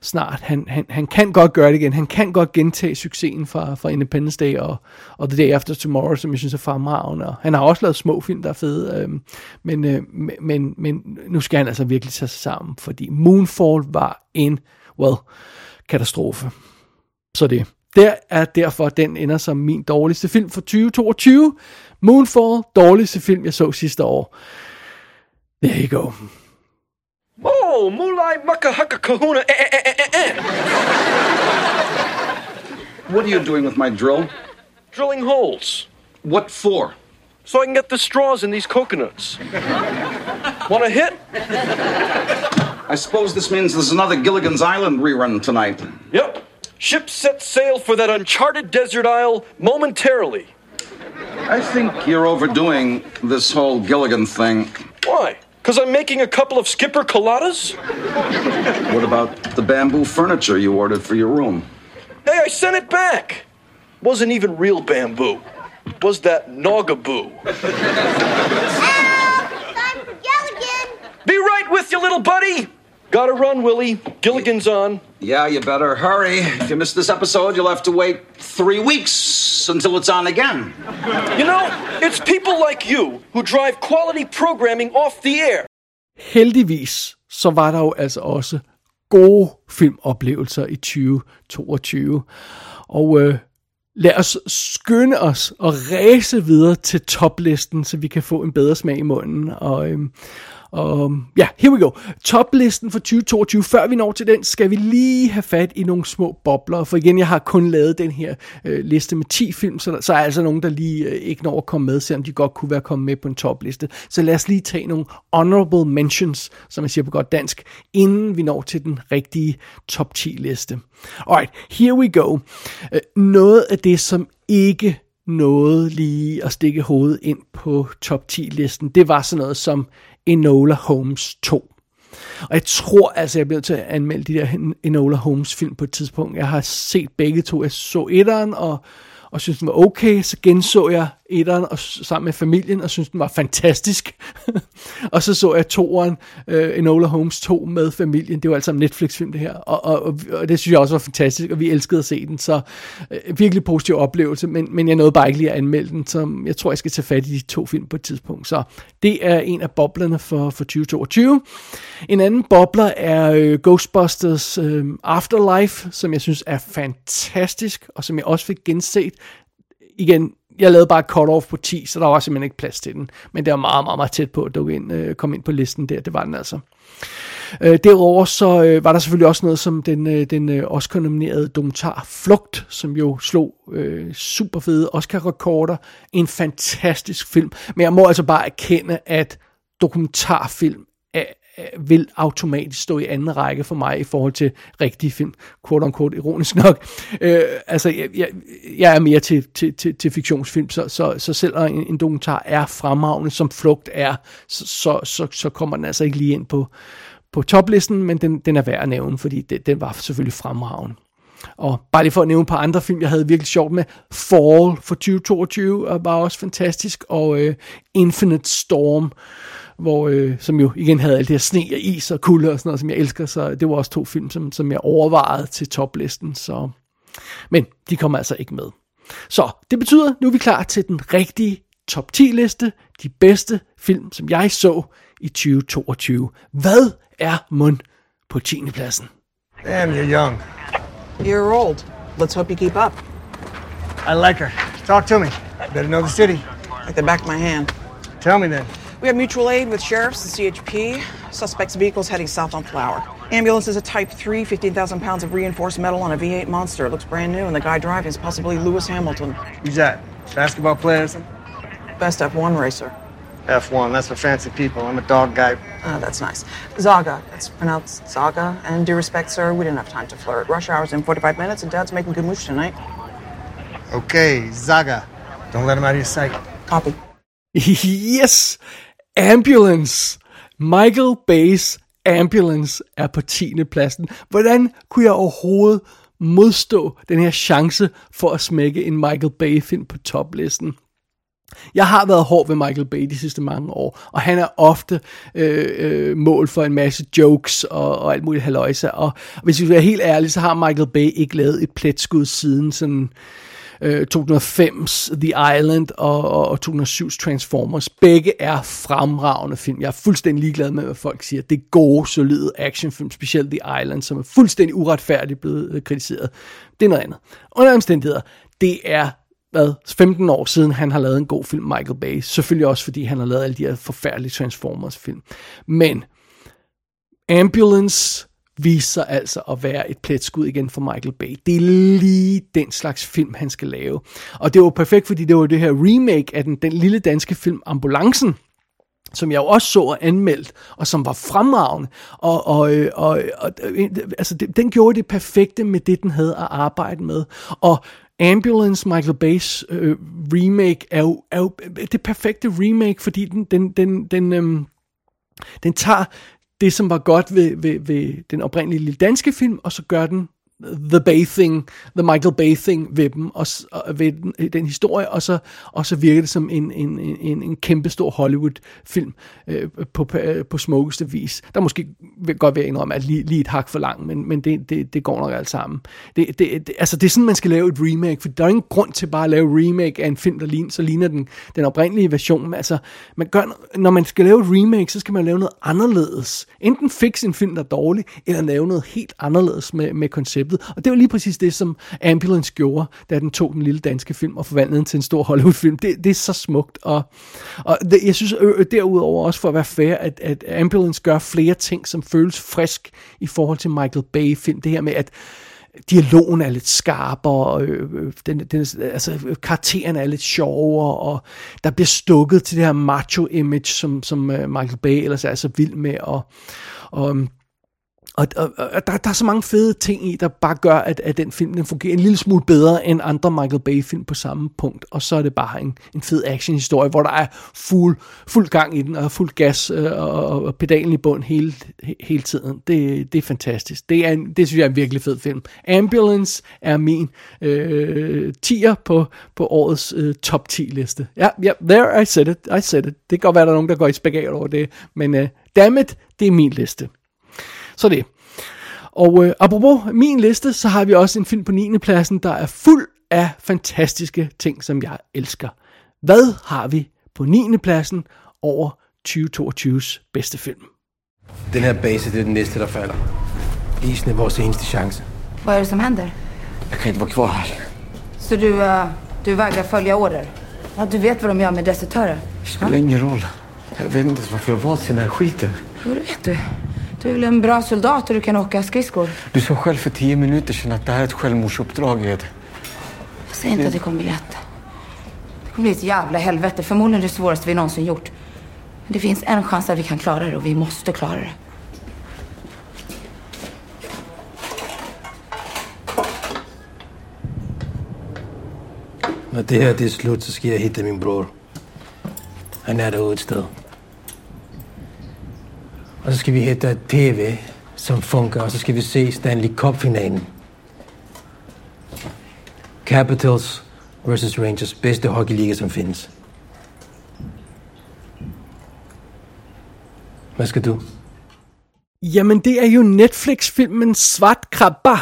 snart. Han, han, han kan godt gøre det igen. Han kan godt gentage succesen fra, fra Independence Day og, og The Day After Tomorrow, som jeg synes er fremragende. Og han har også lavet små film, der er fede. Øhm, øh, men, øh, men, men nu skal han altså virkelig tage sig sammen, fordi Moonfall var en, well, katastrofe. Så det. Der er derfor, den ender som min dårligste film for 2022. Moonfall, dårligste film, jeg så sidste år. There you go. Oh, Mulai Mucka Hucka Kahuna. Eh, eh, eh, eh, eh. What are you doing with my drill? Drilling holes. What for? So I can get the straws in these coconuts. Want a hit? I suppose this means there's another Gilligan's Island rerun tonight. Yep. Ship set sail for that uncharted desert isle momentarily. I think you're overdoing this whole Gilligan thing. Why? Because I'm making a couple of skipper coladas? What about the bamboo furniture you ordered for your room? Hey, I sent it back. Wasn't even real bamboo. Was that Nogaboo? Be right with you, little buddy. Gotta run, Willie. Gilligan's on. Yeah, you better hurry. If you miss this episode, you'll have to wait three weeks until it's on again. You know, it's people like you who drive quality programming off the air. Heldigvis, så var der jo altså også gode filmoplevelser i 2022. Og øh, lad os skynde os og ræse videre til toplisten, så vi kan få en bedre smag i munden. Og, øhm, og øhm, ja, here we go. Toplisten for 2022. Før vi når til den, skal vi lige have fat i nogle små bobler. For igen, jeg har kun lavet den her øh, liste med 10 film, så, der, så er altså nogen, der lige øh, ikke når at komme med, selvom de godt kunne være kommet med på en topliste. Så lad os lige tage nogle honorable mentions, som jeg siger på godt dansk, inden vi når til den rigtige top 10 liste. Alright, here we go. Øh, noget af det, som ikke nåede lige at stikke hovedet ind på top 10 listen, det var sådan noget som Enola Holmes 2. Og jeg tror altså, jeg bliver til at anmelde de der Enola Holmes film på et tidspunkt. Jeg har set begge to. Jeg så etteren, og, og synes den var okay. Så genså jeg etteren og, sammen med familien, og synes den var fantastisk. *laughs* og så så jeg toeren, øh, uh, Enola Holmes 2 med familien. Det var altså en Netflix-film det her. Og, og, og, og det synes jeg også var fantastisk, og vi elskede at se den. Så uh, virkelig positiv oplevelse, men, men jeg nåede bare ikke lige at anmelde den, så jeg tror, jeg skal tage fat i de to film på et tidspunkt. Så det er en af boblerne for, for 2022. En anden bobler er uh, Ghostbusters uh, Afterlife, som jeg synes er fantastisk, og som jeg også fik genset igen, jeg lavede bare et cut-off på 10, så der var simpelthen ikke plads til den. Men det var meget, meget, meget tæt på at dukke ind, øh, komme ind på listen der. Det var den altså. Øh, derudover så øh, var der selvfølgelig også noget som den, øh, den øh, Oscar-nominerede dokumentar Flugt, som jo slog øh, super fede Oscar-rekorder. En fantastisk film. Men jeg må altså bare erkende, at dokumentarfilm er, Øh, vil automatisk stå i anden række for mig i forhold til rigtige film, quote unquote, ironisk nok. Øh, altså, jeg, jeg, jeg er mere til, til, til, til fiktionsfilm, så, så, så selvom en, en dokumentar er fremragende, som flugt er, så, så, så, så kommer den altså ikke lige ind på, på toplisten, men den, den er værd at nævne, fordi det, den var selvfølgelig fremragende. Og bare lige for at nævne et par andre film, jeg havde virkelig sjovt med. Fall for 2022 øh, var også fantastisk, og øh, Infinite Storm, hvor, øh, som jo igen havde alt det her sne og is og kulde og sådan noget, som jeg elsker, så det var også to film, som, som jeg overvejede til toplisten, så... Men de kommer altså ikke med. Så det betyder, nu er vi klar til den rigtige top 10 liste, de bedste film, som jeg så i 2022. Hvad er mund på 10. pladsen? Damn, you're young. You're old. Let's hope you keep up. I like her. Talk to me. Better know the city. Like the back of my hand. Tell me then. We have mutual aid with sheriffs and CHP. Suspect's vehicle's heading south on Flower. Ambulance is a Type 3, 15,000 pounds of reinforced metal on a V8 Monster. It looks brand new, and the guy driving is possibly Lewis Hamilton. Who's that? Basketball player? Best F1 racer. F1, that's for fancy people. I'm a dog guy. Ah, that's nice. Zaga. It's pronounced Zaga. And due respect, sir, we didn't have time to flirt. Rush hour's in 45 minutes, and Dad's making good moosh tonight. Okay, Zaga. Don't let him out of your sight. Copy. *laughs* yes! Ambulance! Michael Bay's Ambulance er på 10. pladsen. Hvordan kunne jeg overhovedet modstå den her chance for at smække en Michael Bay-film på toplisten? Jeg har været hård ved Michael Bay de sidste mange år, og han er ofte øh, øh, mål for en masse jokes og, og alt muligt haløjse. Og hvis vi skal være helt ærlige, så har Michael Bay ikke lavet et pletskud siden sådan øh, 2005's The Island og, og, og 2007's Transformers. Begge er fremragende film. Jeg er fuldstændig ligeglad med, hvad folk siger. Det er gode, solide actionfilm, specielt The Island, som er fuldstændig uretfærdigt blevet øh, kritiseret. Det er noget andet. Under omstændigheder, det er hvad, 15 år siden, han har lavet en god film, Michael Bay. Selvfølgelig også, fordi han har lavet alle de her forfærdelige Transformers-film. Men Ambulance viser sig altså at være et pletskud igen for Michael Bay. Det er lige den slags film, han skal lave. Og det var perfekt, fordi det var det her remake af den, den lille danske film Ambulancen, som jeg jo også så og anmeldt, og som var fremragende. Og, og, øh, og, og øh, altså, den gjorde det perfekte med det, den havde at arbejde med. Og Ambulance, Michael Bay's øh, remake, er jo, er jo øh, det perfekte remake, fordi den, den, den, den, øhm, den tager det, som var godt ved, ved, ved den oprindelige lille danske film, og så gør den The Bay Thing, The Michael Bay Thing ved dem, og, og ved den, øh, den historie, og så, og så virker det som en, en, en, en kæmpe stor Hollywood-film øh, på, på, øh, på smukkeste vis. Der måske vil godt være indrømme, at lige, lige et hak for lang, men, men det, det, det går nok alt sammen. Det, det, det, altså det er sådan, man skal lave et remake, for der er ingen grund til bare at lave remake af en film, der ligner, så ligner den, den oprindelige version. Altså, man gør, når man skal lave et remake, så skal man lave noget anderledes. Enten fikse en film, der er dårlig, eller lave noget helt anderledes med, med konceptet konceptet. Og det var lige præcis det, som Ambulance gjorde, da den tog den lille danske film og forvandlede den til en stor Hollywood-film. Det, det er så smukt. Og, og det, jeg synes øh, derudover også for at være fair, at, at Ambulance gør flere ting, som føles frisk i forhold til Michael Bay-film. Det her med, at dialogen er lidt skarpere, og øh, den, den, altså karakteren er lidt sjovere, og der bliver stukket til det her macho-image, som, som Michael Bay ellers er så vild med, og, og og, og, og der, der er så mange fede ting i, der bare gør, at, at den film den fungerer en lille smule bedre end andre Michael Bay-film på samme punkt. Og så er det bare en, en fed actionhistorie, hvor der er fuld, fuld gang i den, og fuld gas øh, og, og pedalen i bund hele, hele tiden. Det, det er fantastisk. Det, er en, det synes jeg er en virkelig fed film. Ambulance er min øh, tier på, på årets øh, top 10 liste. Ja, ja, there I said it. I said it. Det kan godt være, der er nogen, der går i spagat over det, men øh, dammit, det er min liste. Så det. Og øh, apropos min liste, så har vi også en film på 9. pladsen, der er fuld af fantastiske ting, som jeg elsker. Hvad har vi på 9. pladsen over 2022's bedste film? Den her base, det er den næste, der falder. Isen er vores eneste chance. Vad är det som händer? Jeg kan inte vara kvar här. Så du, uh, du vägrar följa order? Ja, du vet vad de gör med desertörer? Det spelar ingen roll. Jag vet inte varför jag valt den här skiten. Jo, det vet du. Du är väl en bra soldat och du kan åka skridskor? Du sa själv för tio minuter sedan att det här är ett självmordsuppdrag, Ed. Säg inte att det kommer bli lätt. Det kommer bli ett jävla helvete. Förmodligen det svåraste vi någonsin gjort. Men det finns en chans att vi kan klara det och vi måste klara det. Når det her det er slut, så skal jeg hitte min bror. Han er derude et sted. Og så skal vi hente et tv, som fungerer, og så skal vi se Stanley Cup-finalen. Capitals versus Rangers. Bedste hockeyliga som findes. Hvad skal du? Jamen, det er jo Netflix-filmen Svart Krabba,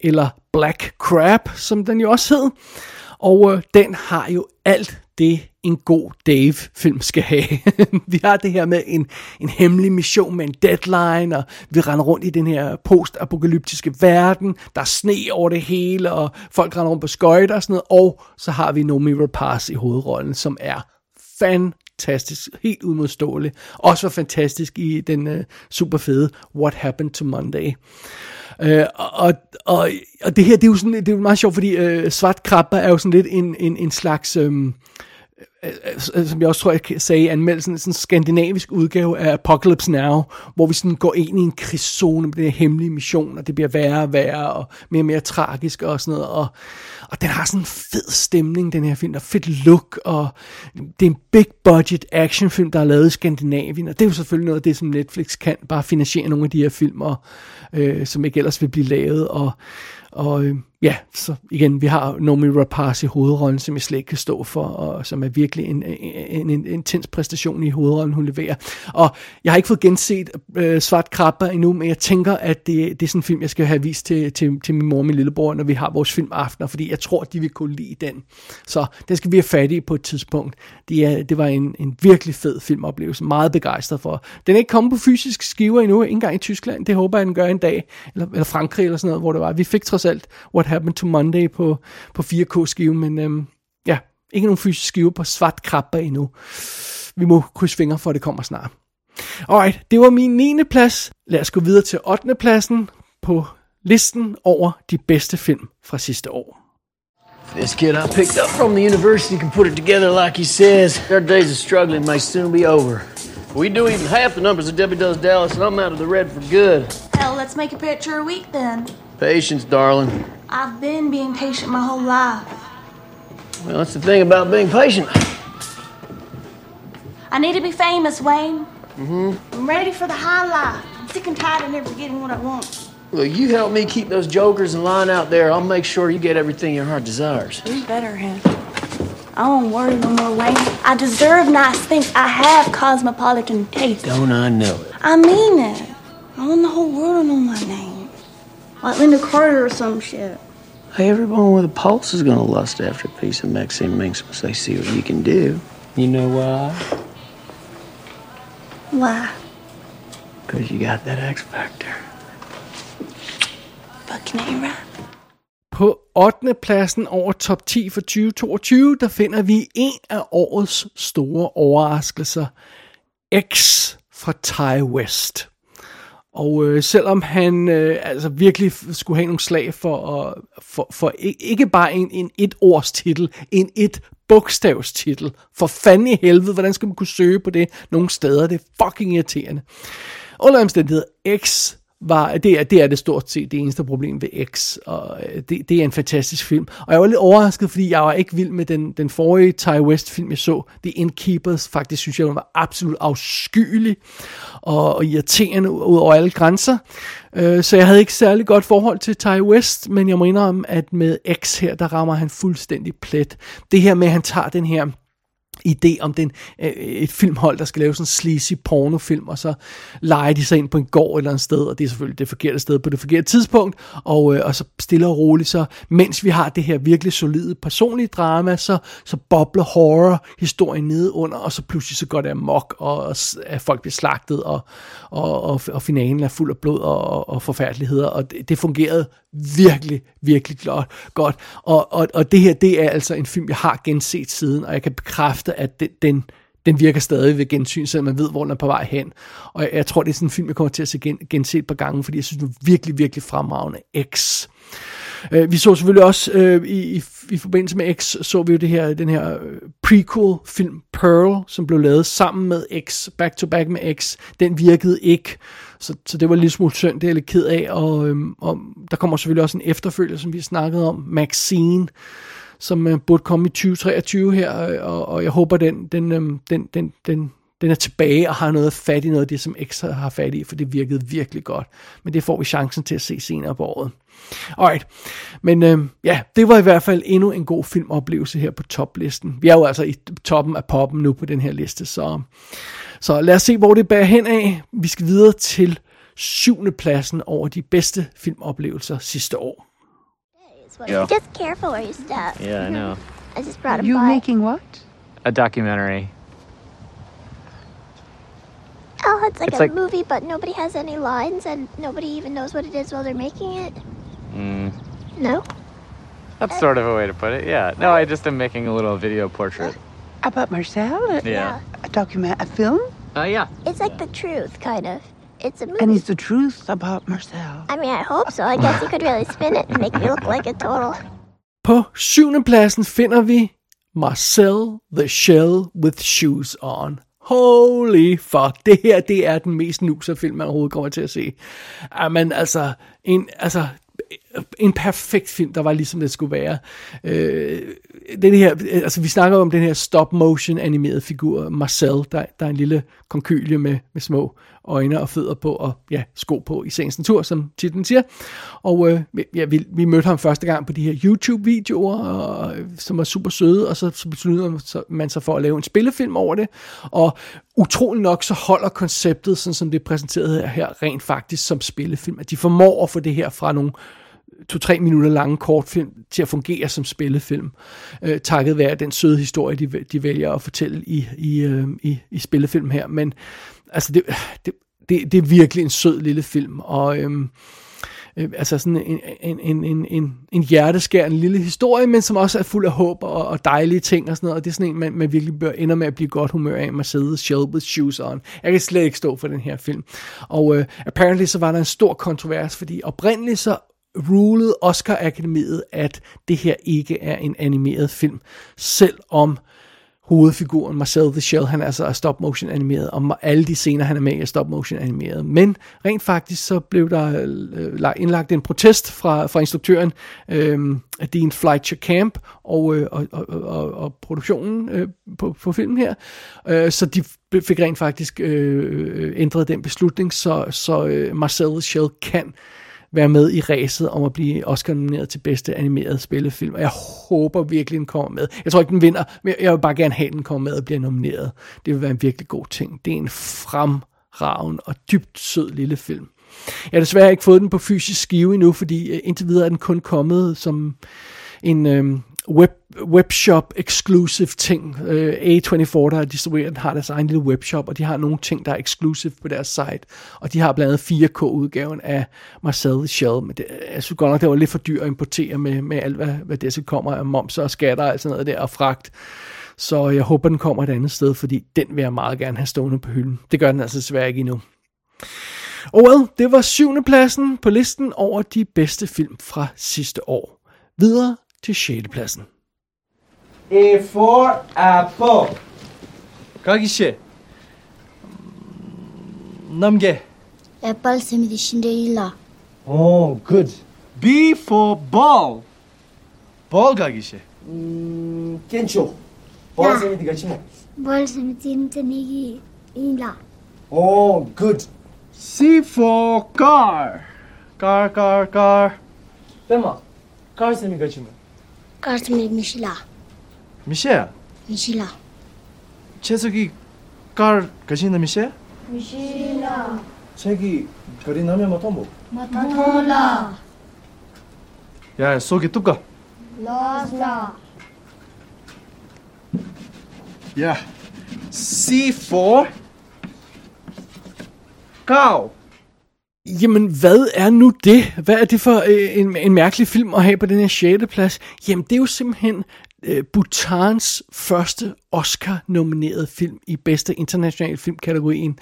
eller Black Crab, som den jo også hed. Og øh, den har jo alt det, en god Dave-film skal have. *laughs* vi har det her med en, en hemmelig mission med en deadline, og vi render rundt i den her post-apokalyptiske verden. Der er sne over det hele, og folk render rundt på skøjter og sådan noget. Og så har vi Nomi Rapace i hovedrollen, som er fantastisk, helt udmodståelig. Også var fantastisk i den øh, uh, super fede What Happened to Monday. Øh, og, og, og det her, det er jo sådan, det er jo meget sjovt, fordi øh, Svart Krabber er jo sådan lidt en, en, en slags... Øh, øh, Øh, øh, som jeg også tror, jeg sagde i anmeldelsen, sådan en skandinavisk udgave af Apocalypse Now, hvor vi sådan går ind i en krigszone med den her hemmelige mission, og det bliver værre og værre, og mere og mere tragisk og sådan noget, og, og den har sådan en fed stemning, den her film, der er fedt look, og det er en big budget actionfilm, der er lavet i Skandinavien, og det er jo selvfølgelig noget af det, som Netflix kan, bare finansiere nogle af de her film, og, øh, som ikke ellers vil blive lavet, og, og øh, ja, så igen, vi har Nomi Rapace i hovedrollen, som jeg slet ikke kan stå for, og som er virkelig en, en, en, en intens præstation i hovedrollen, hun leverer. Og jeg har ikke fået genset øh, Svart Krabber endnu, men jeg tænker, at det, det er sådan en film, jeg skal have vist til, til, til min mor og min lillebror, når vi har vores filmaftener, fordi jeg tror, de vil kunne lide den. Så den skal vi have fat i på et tidspunkt. Det, er, det var en, en virkelig fed filmoplevelse, meget begejstret for. Den er ikke kommet på fysisk skiver endnu, ikke engang i Tyskland. Det håber jeg, den gør en dag, eller, eller Frankrig eller sådan noget, hvor det var. Vi fik trods alt What Happened to Monday på, på 4K-skive, men øhm, ja, ikke nogen fysisk skive på svart krabber endnu. Vi må krydse fingre for, at det kommer snart. Alright, det var min 9. plads. Lad os gå videre til 8. pladsen på listen over de bedste film fra sidste år. This kid I picked up from the university can put it together like he says. Our days of struggling may soon be over. We do even half the numbers that Debbie does Dallas, and I'm out of the red for good. Hell, let's make a picture a week then. Patience, darling. I've been being patient my whole life. Well, that's the thing about being patient. I need to be famous, Wayne. Mm-hmm. I'm ready for the high life. I'm sick and tired of never getting what I want. Look, you help me keep those jokers in line out there. I'll make sure you get everything your heart desires. You better have. I won't worry no more, Wayne. I deserve nice things. I have cosmopolitan taste. Don't I know it? I mean it. I want the whole world to know my name. Like Linda Carter or some shit. Hey, everyone with a pulse is gonna lust after a piece of Maxine Minx once they see what you can do. You know why? Why? Because you got that X Factor. Fucking A-Rap. På 8. pladsen over top 10 for 2022, der finder vi en af årets store overraskelser. X fra Ty West. Og øh, selvom han øh, altså virkelig skulle have nogle slag for, at, for, for ikke bare en, en et års titel, en et bogstavstitel. For fanden i helvede, hvordan skal man kunne søge på det nogle steder? Det er fucking irriterende. Under omstændighed, X var, det, er, det er det stort set det eneste problem ved X, og øh, det, det er en fantastisk film. Og jeg var lidt overrasket, fordi jeg var ikke vild med den, den forrige Ty West film, jeg så, The Innkeepers. Faktisk synes jeg, den var absolut afskyelig og, og irriterende ud over alle grænser. Øh, så jeg havde ikke særlig godt forhold til Ty West, men jeg må indrømme, at med X her, der rammer han fuldstændig plet. Det her med, at han tager den her idé om den, øh, et filmhold, der skal lave sådan en sleazy pornofilm, og så leger de sig ind på en gård eller et sted, og det er selvfølgelig det forkerte sted på det forkerte tidspunkt, og, øh, og så stille og roligt, så mens vi har det her virkelig solide personlige drama, så, så bobler horror-historien nede under, og så pludselig så går det amok, og at folk bliver slagtet, og, og, og, og finalen er fuld af blod og, og forfærdeligheder, og det, det fungerede virkelig, virkelig godt. godt. Og, og, og det her, det er altså en film, jeg har genset siden, og jeg kan bekræfte, at den, den, den virker stadig ved gensyn, selvom man ved, hvor den er på vej hen. Og jeg, jeg tror, det er sådan en film, jeg kommer til at se gen, gense et par gange, fordi jeg synes, den er virkelig, virkelig fremragende. X. Øh, vi så selvfølgelig også øh, i, i, i forbindelse med X, så vi jo det her, den her øh, prequel-film Pearl, som blev lavet sammen med X, back to back med X. Den virkede ikke, så, så det var lidt smule synd, det er jeg lidt ked af. Og, øh, og der kommer selvfølgelig også en efterfølger, som vi snakkede om, Maxine, som øh, burde komme i 2023 her, øh, og, og jeg håber, den, den, øh, den, den, den, den er tilbage og har noget fat i noget af det, som X har fat i, for det virkede virkelig godt. Men det får vi chancen til at se senere på året. Alright, men øh, ja, det var i hvert fald endnu en god filmoplevelse her på toplisten. Vi er jo altså i toppen af poppen nu på den her liste, så, så lad os se, hvor det bærer hen af. Vi skal videre til syvende pladsen over de bedste filmoplevelser sidste år. Yeah. Just careful where you step. Yeah, I know. I just brought a You making what? A documentary. Oh, it's like It's a like- movie, but nobody has any lines, and nobody even knows what it is while they're making it. Mm, No? that's sort of a way to put it. Yeah. No, I just am making a little video portrait. About Marcel? Yeah. A document, a film? Uh, yeah. It's like the truth, kind of. It's a movie. And it's the truth about Marcel? I mean, I hope so. I guess you could really spin it and make me look *laughs* like a total. På syvende pladsen finder vi Marcel the Shell with Shoes On. Holy fuck, det her, det er den mest nuser film, man overhovedet kommer til at se. Ah, Jamen, altså, en, altså, en perfekt film, der var ligesom det skulle være. Øh, den her, altså vi snakker om den her stop motion animerede figur, Marcel, der, der er en lille konkylie med, med små øjne og fødder på, og ja, sko på i sagens natur, som titlen siger. Og øh, ja, vi, vi mødte ham første gang på de her YouTube-videoer, og, øh, som var super søde, og så, så besluttede man så- sig for at lave en spillefilm over det, og utrolig nok så holder konceptet, sådan som det er præsenteret her, rent faktisk som spillefilm, at de formår at få det her fra nogle to-tre minutter lange kortfilm til at fungere som spillefilm, øh, takket være den søde historie, de, de vælger at fortælle i, i, øh, i, i spillefilm her. Men altså, det, det, det, det er virkelig en sød lille film, og øhm, øh, altså sådan en, en, en, en, en, en hjerteskærende lille historie, men som også er fuld af håb og, og dejlige ting og sådan noget, og det er sådan en, man, man virkelig bør ender med at blive godt humør af, at sidde shell with shoes on. Jeg kan slet ikke stå for den her film. Og øh, apparently så var der en stor kontrovers, fordi oprindeligt så rulede Oscar-akademiet, at det her ikke er en animeret film, selvom hovedfiguren Marcel the Shell, han altså er stop motion animeret, og alle de scener, han er med i, er stop motion animeret. Men rent faktisk så blev der øh, indlagt en protest fra, fra instruktøren øh, Dean Fleischer Camp og, øh, og, og, og, og produktionen øh, på, på filmen her. Øh, så de fik rent faktisk øh, øh, ændret den beslutning, så, så øh, Marcel the Shell kan være med i ræset om at blive Oscar-nomineret til bedste animeret spillefilm. Og jeg håber virkelig, den kommer med. Jeg tror ikke, den vinder, men jeg vil bare gerne have, at den kommer med og bliver nomineret. Det vil være en virkelig god ting. Det er en fremragende og dybt sød lille film. Jeg har desværre ikke fået den på fysisk skive endnu, fordi øh, indtil videre er den kun kommet som en øhm, web, webshop exclusive ting. Øh, A24, der har distribueret har deres egen lille webshop, og de har nogle ting, der er exclusive på deres site. Og de har blandt andet 4K-udgaven af Marcel the Shell. Men det, jeg synes godt nok, det var lidt for dyrt at importere med, med alt, hvad, hvad det så kommer af moms og skatter og alt sådan noget der, og fragt. Så jeg håber, den kommer et andet sted, fordi den vil jeg meget gerne have stående på hylden. Det gør den altså desværre ikke endnu. Og well, det var syvende pladsen på listen over de bedste film fra sidste år. Videre til 6. pladsen. A for apple. Kagishi. Namge. Apple semidi shindeila. Oh, good. B for ball. Ball kagishi. Mm, kencho. Ball semidi gachimo. Ball semidi ntenigi ila. Oh, good. C for car. Car, car, car. Tema, car semidi gachimo. Car semidi mishila. 미셰야. Mishila. 채석이 car 같이 있는 미셰? Mishila. 책이 그리 나면 뭐 tombo. Matola. 야, 속이 뚜까. Lasla. Ja. C for cow. Jamen, hvad er nu det? Hvad er det for øh, en, en mærkelig film at have på den her 6. plads? Jamen, det er jo simpelthen øh, Bhutans første Oscar-nominerede film i bedste internationale filmkategorien.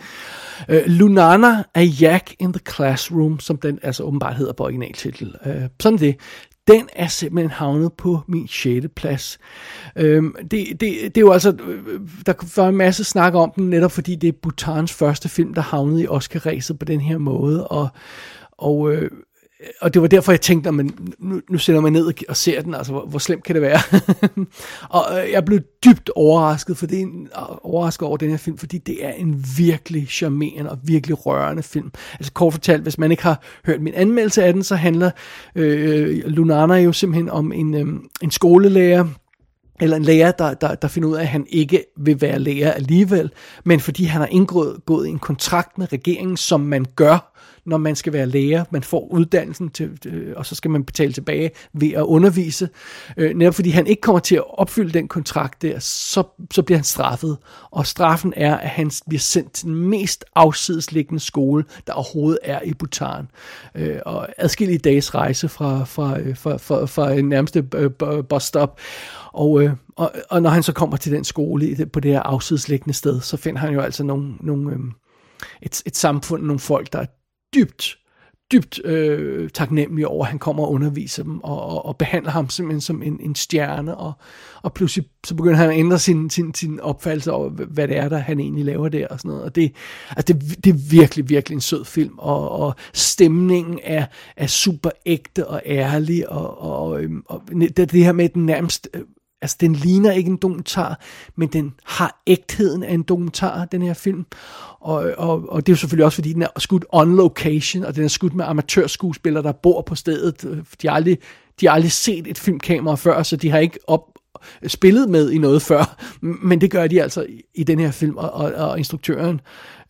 Øh, Lunana af Jack in the Classroom, som den altså åbenbart hedder på originaltitel. Øh, sådan det. Den er simpelthen havnet på min 6. plads. Øhm, det, det, det er jo altså, øh, der var en masse snak om den, netop fordi det er Bhutans første film, der havnede i Oscar-ræset på den her måde, og, og øh, og det var derfor, jeg tænkte, men nu, nu sætter man ned og ser den, altså hvor, hvor slemt kan det være? *laughs* og øh, jeg blev dybt overrasket, for det er en, øh, overrasket over den her film, fordi det er en virkelig charmerende og virkelig rørende film. Altså kort fortalt, hvis man ikke har hørt min anmeldelse af den, så handler øh, Lunana jo simpelthen om en, øh, en skolelærer, eller en lærer, der, der, der finder ud af, at han ikke vil være lærer alligevel, men fordi han har indgået gået en kontrakt med regeringen, som man gør, når man skal være lærer. Man får uddannelsen, til, øh, og så skal man betale tilbage ved at undervise. Øh, netop fordi han ikke kommer til at opfylde den kontrakt der, så, så bliver han straffet. Og straffen er, at han bliver sendt til den mest afsidesliggende skole, der overhovedet er i Bhutan. Øh, og adskillige dages rejse fra, fra, øh, fra, fra, fra øh, nærmeste øh, bus stop. Og, øh, og, og når han så kommer til den skole på det her afsidesliggende sted, så finder han jo altså nogle, nogle, øh, et, et samfund, nogle folk, der dybt, dybt øh, taknemmelig over, at han kommer og underviser dem, og, og, og behandler ham simpelthen som en, en stjerne, og, og pludselig så begynder han at ændre sin, sin, sin opfattelse over, hvad det er, der han egentlig laver der, og sådan noget, og det, altså det, det er virkelig, virkelig en sød film, og, og stemningen er, er super ægte og ærlig, og, og, øhm, og, og det, det her med den nærmest øh, Altså, den ligner ikke en dokumentar, men den har ægtheden af en dokumentar, den her film. Og, og, og det er jo selvfølgelig også, fordi den er skudt on location, og den er skudt med amatørskuespillere, der bor på stedet. De har aldrig, de har aldrig set et filmkamera før, så de har ikke op, spillet med i noget før, men det gør de altså i, i den her film, og, og, og instruktøren,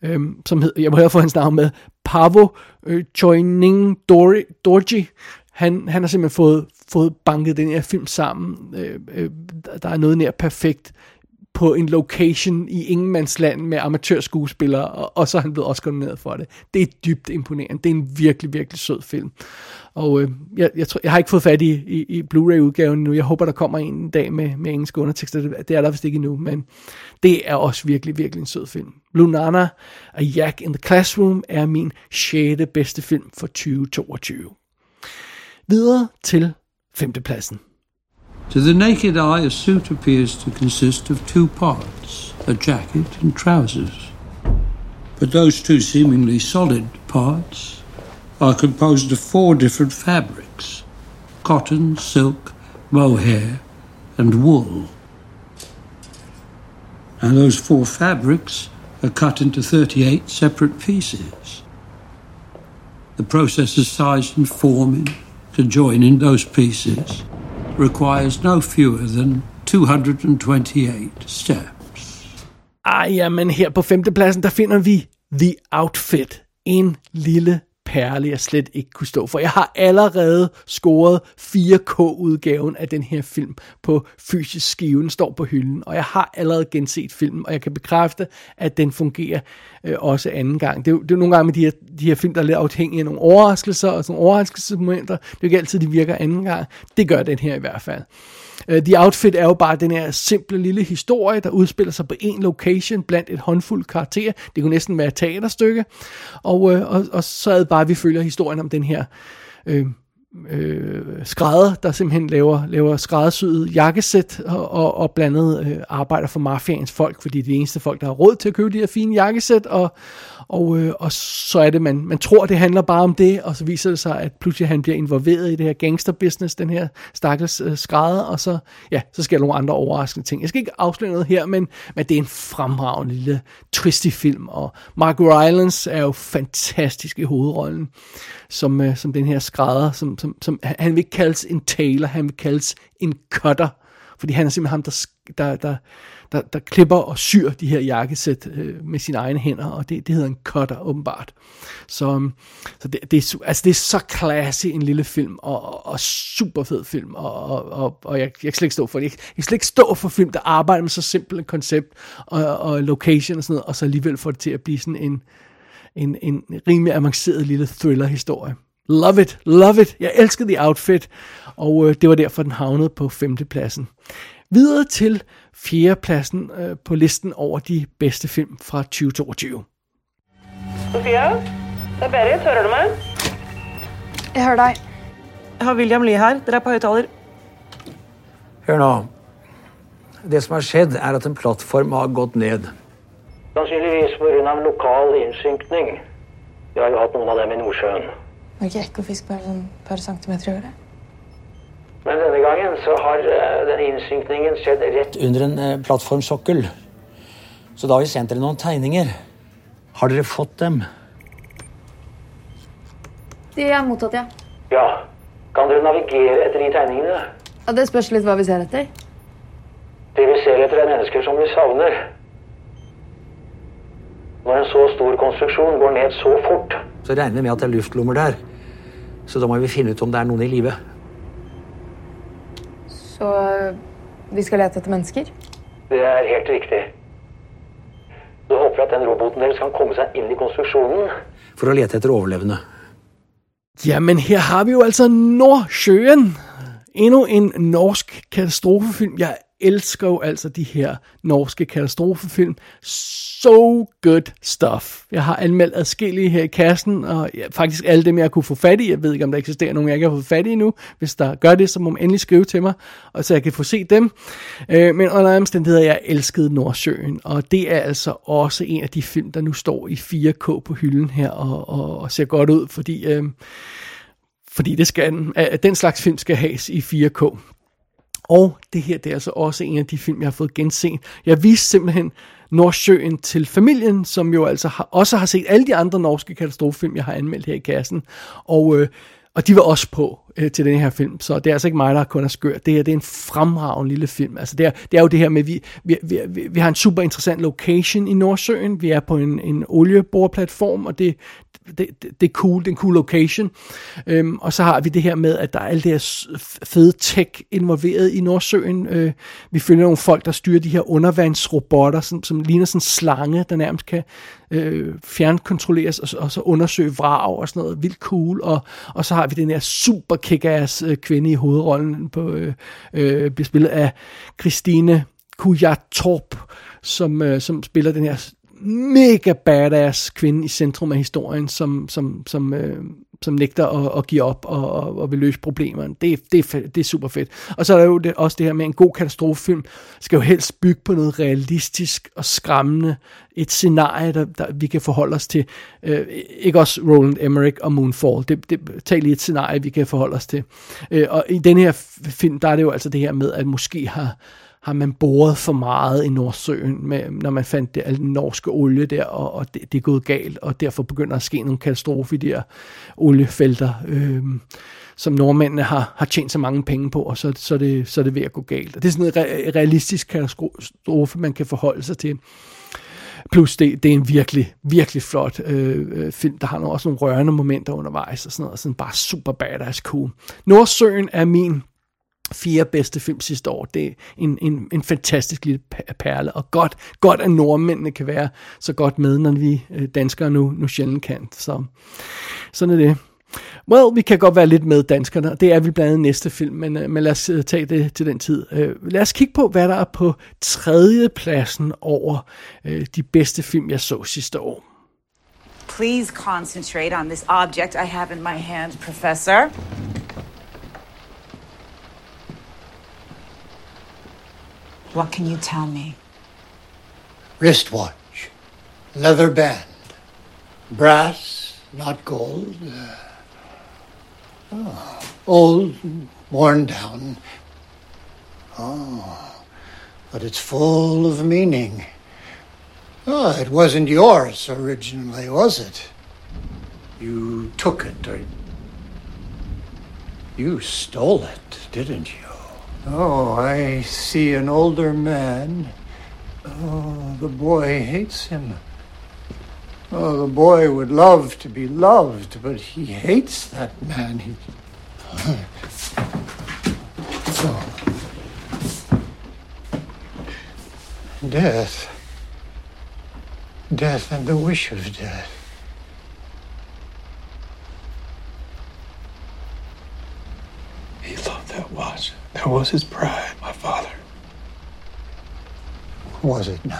øhm, som hed, jeg må høre få hans navn med, Pavo øh, Choining Dorji, han, han har simpelthen fået, fået banket den her film sammen. Øh, øh, der er noget nær perfekt på en location i ingenmandsland med amatørskuespillere, og, og så er han blevet også nomineret for det. Det er dybt imponerende. Det er en virkelig, virkelig sød film. Og øh, jeg, jeg, tror, jeg har ikke fået fat i, i, i Blu-ray-udgaven nu. Jeg håber, der kommer en dag med, med engelske undertekster. Det, det er der vist ikke endnu, men det er også virkelig, virkelig en sød film. Lunana og Jack in the Classroom er min 6. bedste film for 2022. Videre til femtepladsen. To the naked eye, a suit appears to consist of two parts a jacket and trousers. But those two seemingly solid parts are composed of four different fabrics cotton, silk, mohair, and wool. And those four fabrics are cut into 38 separate pieces. The process of size and forming to join in those pieces requires no fewer than 228 steps. Ah, ja, men her på femtepladsen, der finder vi The Outfit. En lille perle, jeg slet ikke kunne stå for. Jeg har allerede scoret 4K-udgaven af den her film på fysisk skiven, står på hylden, og jeg har allerede genset filmen, og jeg kan bekræfte, at den fungerer øh, også anden gang. Det er, jo, det er jo nogle gange med de her, de her film, der er lidt afhængige af nogle overraskelser og sådan nogle overraskelsesmomenter. Det er jo ikke altid, de virker anden gang. Det gør den her i hvert fald. Uh, The Outfit er jo bare den her simple lille historie, der udspiller sig på en location blandt et håndfuld karakterer. Det kunne næsten være et teaterstykke. Og, uh, og, og så er det bare, at vi følger historien om den her øh, øh, skrædder, der simpelthen laver, laver skræddersyet jakkesæt og, og, og blandet øh, arbejder for mafiaens folk, fordi det er de eneste folk, der har råd til at købe de her fine jakkesæt, og, og, øh, og så er det, man, man tror, det handler bare om det, og så viser det sig, at pludselig han bliver involveret i det her gangsterbusiness, den her stakkels øh, skrædder, og så, ja, så sker der nogle andre overraskende ting. Jeg skal ikke afsløre noget her, men, men det er en fremragende lille twisty film, og Mark Rylance er jo fantastisk i hovedrollen, som, øh, som den her skrædder, som, som, som, han vil ikke kaldes en tailor, han vil kaldes en cutter, fordi han er simpelthen ham, der, der, der, der, der klipper og syr de her jakkesæt øh, med sine egne hænder, og det, det hedder en cutter åbenbart. Så, øhm, så det, det, er, altså det er så classy en lille film, og, og, og super fed film, og, og, og, og jeg, jeg kan slet ikke stå for det. Jeg, jeg kan slet ikke stå for film, der arbejder med så simpelt et koncept, og, og location og sådan noget, og så alligevel får det til at blive sådan en, en, en rimelig avanceret lille thriller-historie. Love it, love it. Jeg elskede The Outfit, og øh, det var derfor, den havnede på femtepladsen. Videre til fjerdepladsen øh, på listen over de bedste film fra 2022. Sofia? Det er Berit. Hører du meg? Jeg hører deg. Jeg har William Lie her. Dere er på høyttaler. Hør nå. Det som har skjedd, er at en plattform har gått ned. Sannsynligvis pga. lokal innsynkning. Vi har jo hatt noen av dem i Nordsjøen. Var ikke ekkofisk bare sånn et par centimeter i året? Men denne gangen så har eh, den innsynkningen skjedd rett Under en eh, plattformsokkel. Så da har vi sendt dere noen tegninger. Har dere fått dem? De er mottatt, ja. Ja. Kan dere navigere etter de tegningene? ja. Det spørs litt hva vi ser etter. Det vi ser etter er mennesker som vi savner. Når en så stor konstruksjon går ned så fort, Så regner vi med at det er luftlommer der. Så da må vi finne ut om det er noen i live. Så øh, vi skal lete etter mennesker? det er helt riktig. Så håper jeg at den roboten deres kan komme seg inn i konstruksjonen. For å lete etter overlevende. Jamen, her har vi jo altså Nordsjøen. Endnu en norsk katastrofefilm. Jeg elsker jo altså de her norske katastrofefilm. So good stuff. Jeg har anmeldt adskillige her i kassen, og ja, faktisk alle dem, jeg kunne få fat i. Jeg ved ikke, om der eksisterer nogen, jeg ikke har fået fat i endnu. Hvis der gør det, så må man endelig skrive til mig, og så jeg kan få set dem. Øh, men under omstændigheder, jeg elskede Nordsjøen, og det er altså også en af de film, der nu står i 4K på hylden her, og, og, og ser godt ud, fordi... Øh, fordi det skal, den slags film skal has i 4K. Og det her, det er altså også en af de film, jeg har fået genset. Jeg viste simpelthen Nordsjøen til familien, som jo altså har, også har set alle de andre norske katastrofefilm, jeg har anmeldt her i kassen. Og, øh, og de var også på øh, til den her film, så det er altså ikke mig, der kun er skør. Det, her, det er en fremragende lille film. Altså det, er, det er jo det her med, at vi, vi, vi, vi, vi har en super interessant location i Nordsjøen. Vi er på en, en olieboreplatform, og det, det, det, det er cool, det er en cool location. Øhm, og så har vi det her med, at der er alt det her fede tech involveret i Nordsøen. Øh, vi følger nogle folk, der styrer de her undervandsrobotter, som, som ligner sådan en slange, der nærmest kan øh, fjernkontrolleres og, og så undersøge vrag og sådan noget. Vildt cool. Og, og så har vi den her super kick-ass øh, kvinde i hovedrollen, på, øh, øh, bliver spillet af Christine Kujatorp, som, øh, som spiller den her mega badass kvinde i centrum af historien, som, som, som, øh, som nægter at, at give op og, og, og vil løse problemerne. Det, det, er fedt, det er super fedt. Og så er der jo det, også det her med en god katastrofefilm, skal jo helst bygge på noget realistisk og skræmmende. Et scenarie, der, der vi kan forholde os til. Øh, ikke også Roland Emmerich og Moonfall. Det, det, tag lige et scenarie, vi kan forholde os til. Øh, og i den her film, der er det jo altså det her med, at måske har har man boret for meget i Nordsøen, med, når man fandt det, al den norske olie der, og, og det, det er gået galt, og derfor begynder at ske nogle katastrofer i de her oliefelter, øh, som nordmændene har, har tjent så mange penge på, og så, så, er det, så er det ved at gå galt. Og det er sådan en re- realistisk katastrofe, man kan forholde sig til. Plus det, det er en virkelig, virkelig flot øh, film, der har også nogle rørende momenter undervejs, og sådan noget, og sådan bare super badass cool. Nordsøen er min fire bedste film sidste år. Det er en, en, en fantastisk lille perle, og godt, godt at nordmændene kan være så godt med, når vi øh, danskere nu, nu sjældent kan. Så sådan er det. Well, vi kan godt være lidt med danskerne, og det er vi blandt andet næste film, men, øh, men lad os øh, tage det til den tid. Lad os kigge på, hvad der er på tredje pladsen over de bedste film, jeg så sidste år. Please concentrate on this object I have in my hand, Professor. What can you tell me? Wristwatch, leather band, brass, not gold. Uh, oh, old, worn down. Oh, but it's full of meaning. Oh, it wasn't yours originally, was it? You took it, or you stole it, didn't you? Oh, I see an older man. Oh, the boy hates him. Oh, the boy would love to be loved, but he hates that man. He... Oh. Death. Death and the wish of death. He was his pride, my father. was it now?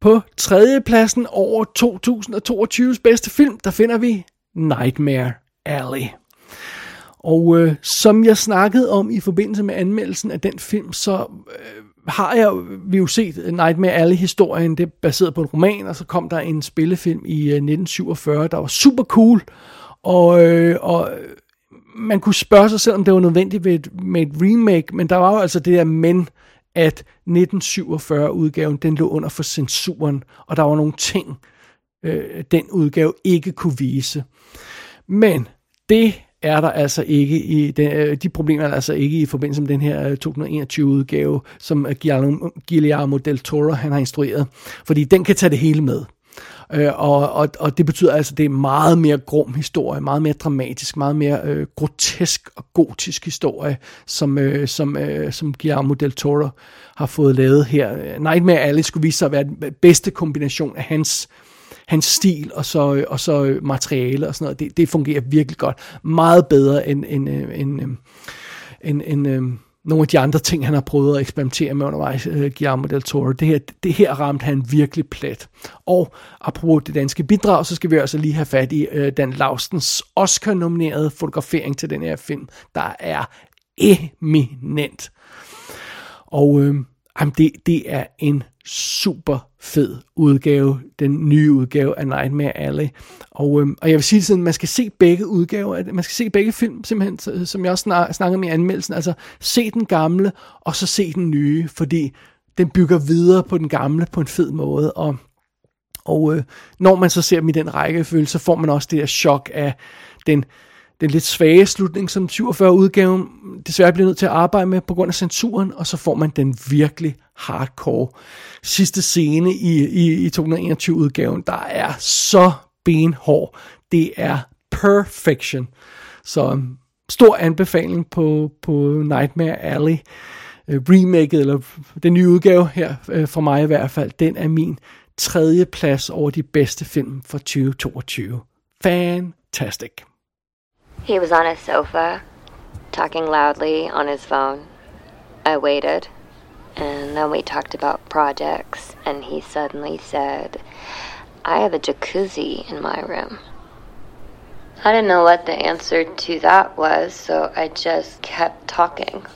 På tredjepladsen over 2022's bedste film, der finder vi Nightmare Alley. Og øh, som jeg snakkede om i forbindelse med anmeldelsen af den film, så øh, har jeg vi jo set Nightmare Alley-historien, det er baseret på en roman, og så kom der en spillefilm i øh, 1947, der var super cool, og, øh, og man kunne spørge sig selv, om det var nødvendigt med et, med et remake, men der var jo altså det der men, at 1947-udgaven, den lå under for censuren, og der var nogle ting, øh, den udgave ikke kunne vise. Men det er der altså ikke i den, øh, de problemer er der altså ikke i forbindelse med den her øh, 2021 udgave, som Guillermo del Toro han har instrueret, fordi den kan tage det hele med. Øh, og, og, og det betyder altså, at det er meget mere grum historie, meget mere dramatisk, meget mere øh, grotesk og gotisk historie, som, øh, som, øh, som Guillermo del Toro har fået lavet her. Nightmare Alley skulle vise sig at være den bedste kombination af hans hans stil og så, øh, og så øh, materiale og sådan noget. Det, det fungerer virkelig godt. Meget bedre end, end, øh, end, end, end, end, end nogle af de andre ting, han har prøvet at eksperimentere med undervejs, uh, Guillermo del Toro. Det her, det her ramte han virkelig plet. Og apropos det danske bidrag, så skal vi også lige have fat i uh, Dan Laustens Oscar-nominerede fotografering til den her film, der er eminent. Og øh, jamen det, det er en super fed udgave, den nye udgave af Nightmare Alley. Og, øhm, og jeg vil sige sådan, man skal se begge udgaver, man skal se begge film, simpelthen, som jeg også snak, snakkede med i anmeldelsen, altså se den gamle, og så se den nye, fordi den bygger videre på den gamle på en fed måde, og, og øh, når man så ser dem i den rækkefølge, så får man også det der chok af den, den lidt svage slutning, som 47-udgaven desværre bliver nødt til at arbejde med på grund af censuren, og så får man den virkelig hardcore sidste scene i, i, i 221-udgaven, der er så benhård. Det er perfection. Så um, stor anbefaling på, på Nightmare Alley. Øh, remaket, eller den nye udgave her, øh, for mig i hvert fald, den er min tredje plads over de bedste film for 2022. Fantastic. He was on his sofa, talking loudly on his phone. I waited. And then we talked about projects, and he suddenly said, I have a jacuzzi in my room. I didn't know what the answer to that was, so I just kept talking.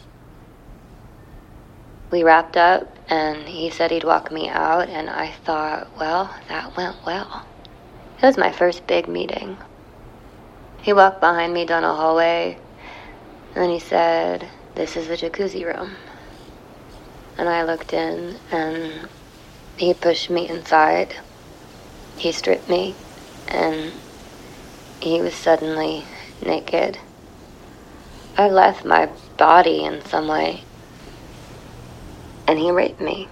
We wrapped up, and he said he'd walk me out, and I thought, well, that went well. It was my first big meeting. He walked behind me down a hallway, and then he said, This is the jacuzzi room. and I looked in, and he pushed me inside. He stripped me, and he was suddenly naked. I left my body in some way, and he raped me.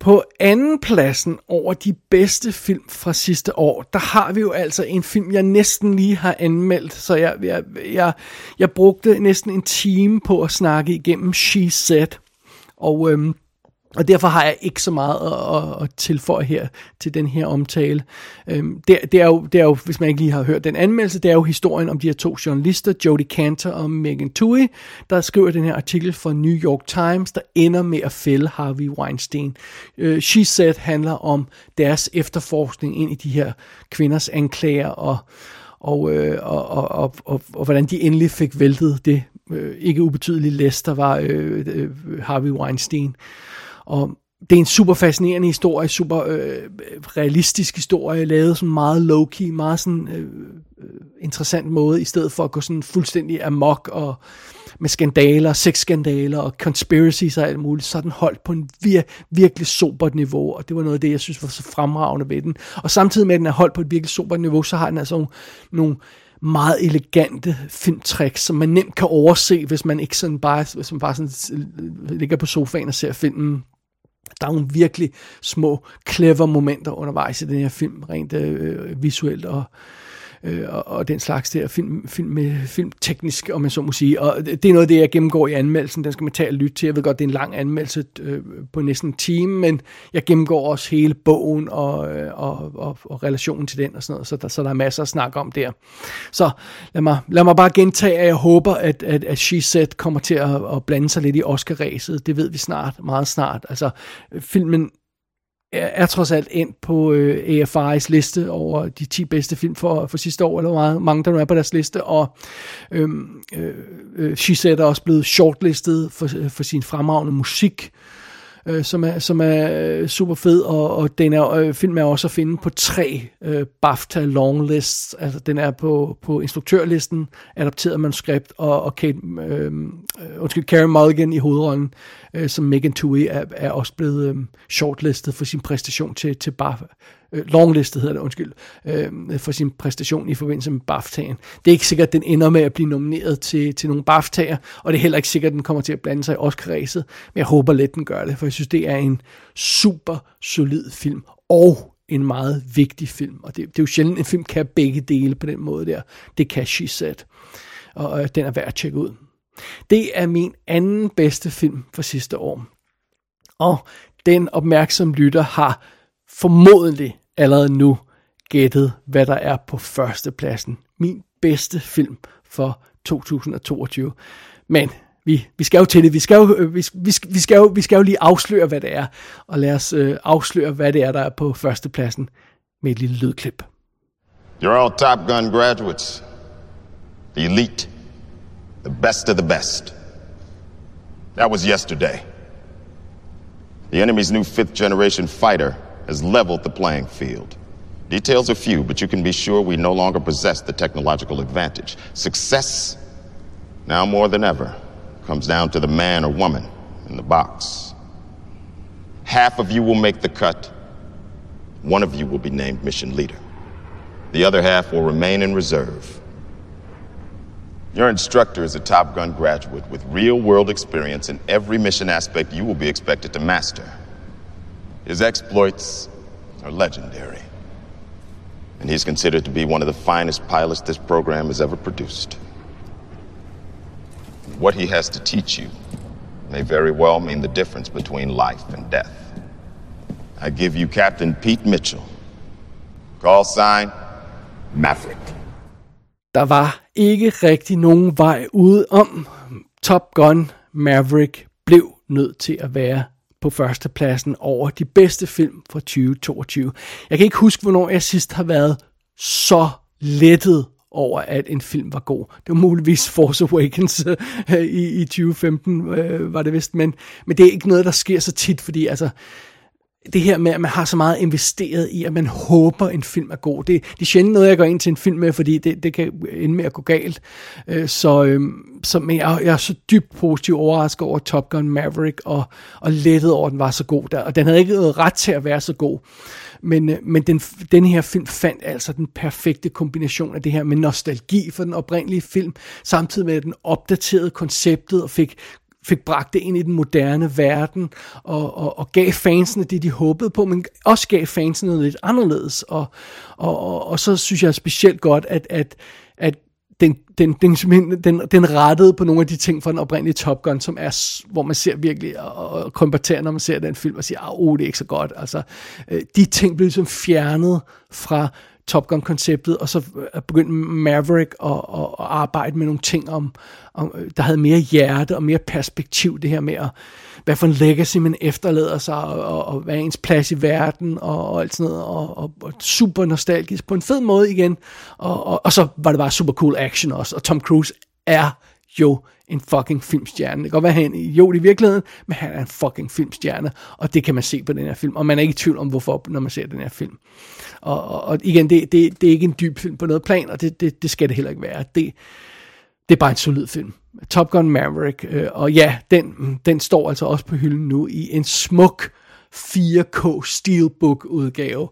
På anden pladsen over de bedste film fra sidste år, der har vi jo altså en film, jeg næsten lige har anmeldt. Så jeg, jeg, jeg, jeg brugte næsten en time på at snakke igennem She Said. Og, øhm, og derfor har jeg ikke så meget at, at, at tilføje her til den her omtale. Øhm, det, det, er jo, det er jo, hvis man ikke lige har hørt den anmeldelse, det er jo historien om de her to journalister, Jodie Cantor og Megan Tui, der skriver den her artikel for New York Times, der ender med at fælde Harvey Weinstein. Øh, She Said handler om deres efterforskning ind i de her kvinders anklager og og, øh, og, og, og, og, og hvordan de endelig fik væltet det øh, ikke ubetydelige læs, der var øh, øh, Harvey Weinstein. Og det er en super fascinerende historie, super øh, realistisk historie, lavet sådan meget low-key, meget sådan øh, øh, interessant måde, i stedet for at gå sådan fuldstændig amok og med skandaler, sexskandaler og conspiracies og alt muligt, så er den holdt på en vir- virkelig sobert niveau, og det var noget af det, jeg synes var så fremragende ved den. Og samtidig med, at den er holdt på et virkelig sobert niveau, så har den altså nogle, nogle meget elegante filmtricks, som man nemt kan overse, hvis man ikke sådan bare, hvis man bare sådan øh, øh, ligger på sofaen og ser filmen. Der er nogle virkelig små, clever momenter undervejs i den her film, rent øh, visuelt og øh, og, og den slags der film, film, med, filmteknisk, om man så må sige. Og det det er noget af det, jeg gennemgår i anmeldelsen. Den skal man tage og lytte til. Jeg ved godt, det er en lang anmeldelse øh, på næsten en time, men jeg gennemgår også hele bogen og, øh, og, og, og relationen til den og sådan noget, så der, så der er masser at snakke om der. Så lad mig, lad mig bare gentage, at jeg håber, at, at, at She Said kommer til at, at blande sig lidt i Oscar-ræset. Det ved vi snart, meget snart. Altså, filmen er, er trods alt ind på øh, AFI's liste over de 10 bedste film for, for sidste år, eller meget, mange der nu er på deres liste, og øhm, øh, øh, She Said er også blevet shortlistet for, for sin fremragende musik, øh, Øh, som, er, som er øh, super fed, og, og den er, øh, film er også at finde på tre øh, BAFTA longlists, altså den er på, på instruktørlisten, adapteret manuskript, og, og Kate, øh, øh undskyld, Karen Mulligan i hovedrollen, øh, som Megan Tui er, er også blevet øh, shortlistet for sin præstation til, til BAFTA, øh, longlistet hedder det, undskyld, øh, for sin præstation i forbindelse med BAFTA'en. Det er ikke sikkert, at den ender med at blive nomineret til, til nogle BAFTA'er, og det er heller ikke sikkert, at den kommer til at blande sig i Oscar-ræset, men jeg håber lidt, den gør det, for jeg synes, det er en super solid film, og en meget vigtig film, og det, det er jo sjældent, en film kan begge dele på den måde der. Det kan She Said, og øh, den er værd at tjekke ud. Det er min anden bedste film for sidste år. Og den opmærksom lytter har formodentlig allerede nu gættet, hvad der er på førstepladsen. Min bedste film for 2022. Men vi, vi skal jo til det. Vi skal jo, øh, vi, vi, vi, skal jo, vi skal jo lige afsløre, hvad det er. Og lad os øh, afsløre, hvad det er, der er på førstepladsen med et lille lydklip. You're all Top Gun graduates. The elite. The best of the best. That was yesterday. The enemy's new fifth generation fighter has leveled the playing field. Details are few, but you can be sure we no longer possess the technological advantage. Success, now more than ever, comes down to the man or woman in the box. Half of you will make the cut. One of you will be named mission leader. The other half will remain in reserve. Your instructor is a Top Gun graduate with real world experience in every mission aspect you will be expected to master. His exploits are legendary, and he's considered to be one of the finest pilots this program has ever produced. What he has to teach you may very well mean the difference between life and death. I give you Captain Pete Mitchell. Call sign Maverick. Der var ikke rigtig nogen vej. Top Gun Maverick blev nødt til at være på førstepladsen over de bedste film fra 2022. Jeg kan ikke huske, hvornår jeg sidst har været så lettet over, at en film var god. Det var muligvis Force Awakens *laughs* øh, i, i 2015, øh, var det vist, men, men det er ikke noget, der sker så tit, fordi altså, det her med, at man har så meget investeret i, at man håber, en film er god. Det, det er sjældent noget, jeg går ind til en film med, fordi det, det kan ende med at gå galt. Øh, så, øh, så men jeg, jeg er så dybt positiv overrasket over Top Gun Maverick, og, og lettet over, at den var så god. Der, og den havde ikke noget ret til at være så god. Men, øh, men den, den her film fandt altså den perfekte kombination af det her med nostalgi for den oprindelige film, samtidig med at den opdaterede konceptet og fik fik bragt det ind i den moderne verden, og, og, og gav fansene det, de håbede på, men også gav fansene noget lidt anderledes. Og, og, og, og så synes jeg specielt godt, at, at, at den, den, den, den, den rettede på nogle af de ting fra den oprindelige Top Gun, som er, hvor man ser virkelig og, og kombaterer, når man ser den film, og siger, at oh, det er ikke så godt. Altså, øh, de ting blev ligesom fjernet fra Top Gun-konceptet, og så øh, begyndte Maverick at, at, at arbejde med nogle ting, om, om, øh, der havde mere hjerte og mere perspektiv, det her med, at, hvad for en legacy man efterlader sig, og, og, og hvad er ens plads i verden, og, og alt sådan noget, og, og, og super nostalgisk på en fed måde igen, og, og, og så var det bare super cool action også, og Tom Cruise er jo en fucking filmstjerne. Det kan godt være, at han er en idiot i virkeligheden, men han er en fucking filmstjerne, og det kan man se på den her film, og man er ikke i tvivl om, hvorfor, når man ser den her film. Og, og, og igen, det, det, det er ikke en dyb film på noget plan, og det, det, det skal det heller ikke være. Det, det er bare en solid film. Top Gun Maverick, øh, og ja, den, den står altså også på hylden nu i en smuk 4K Steelbook udgave.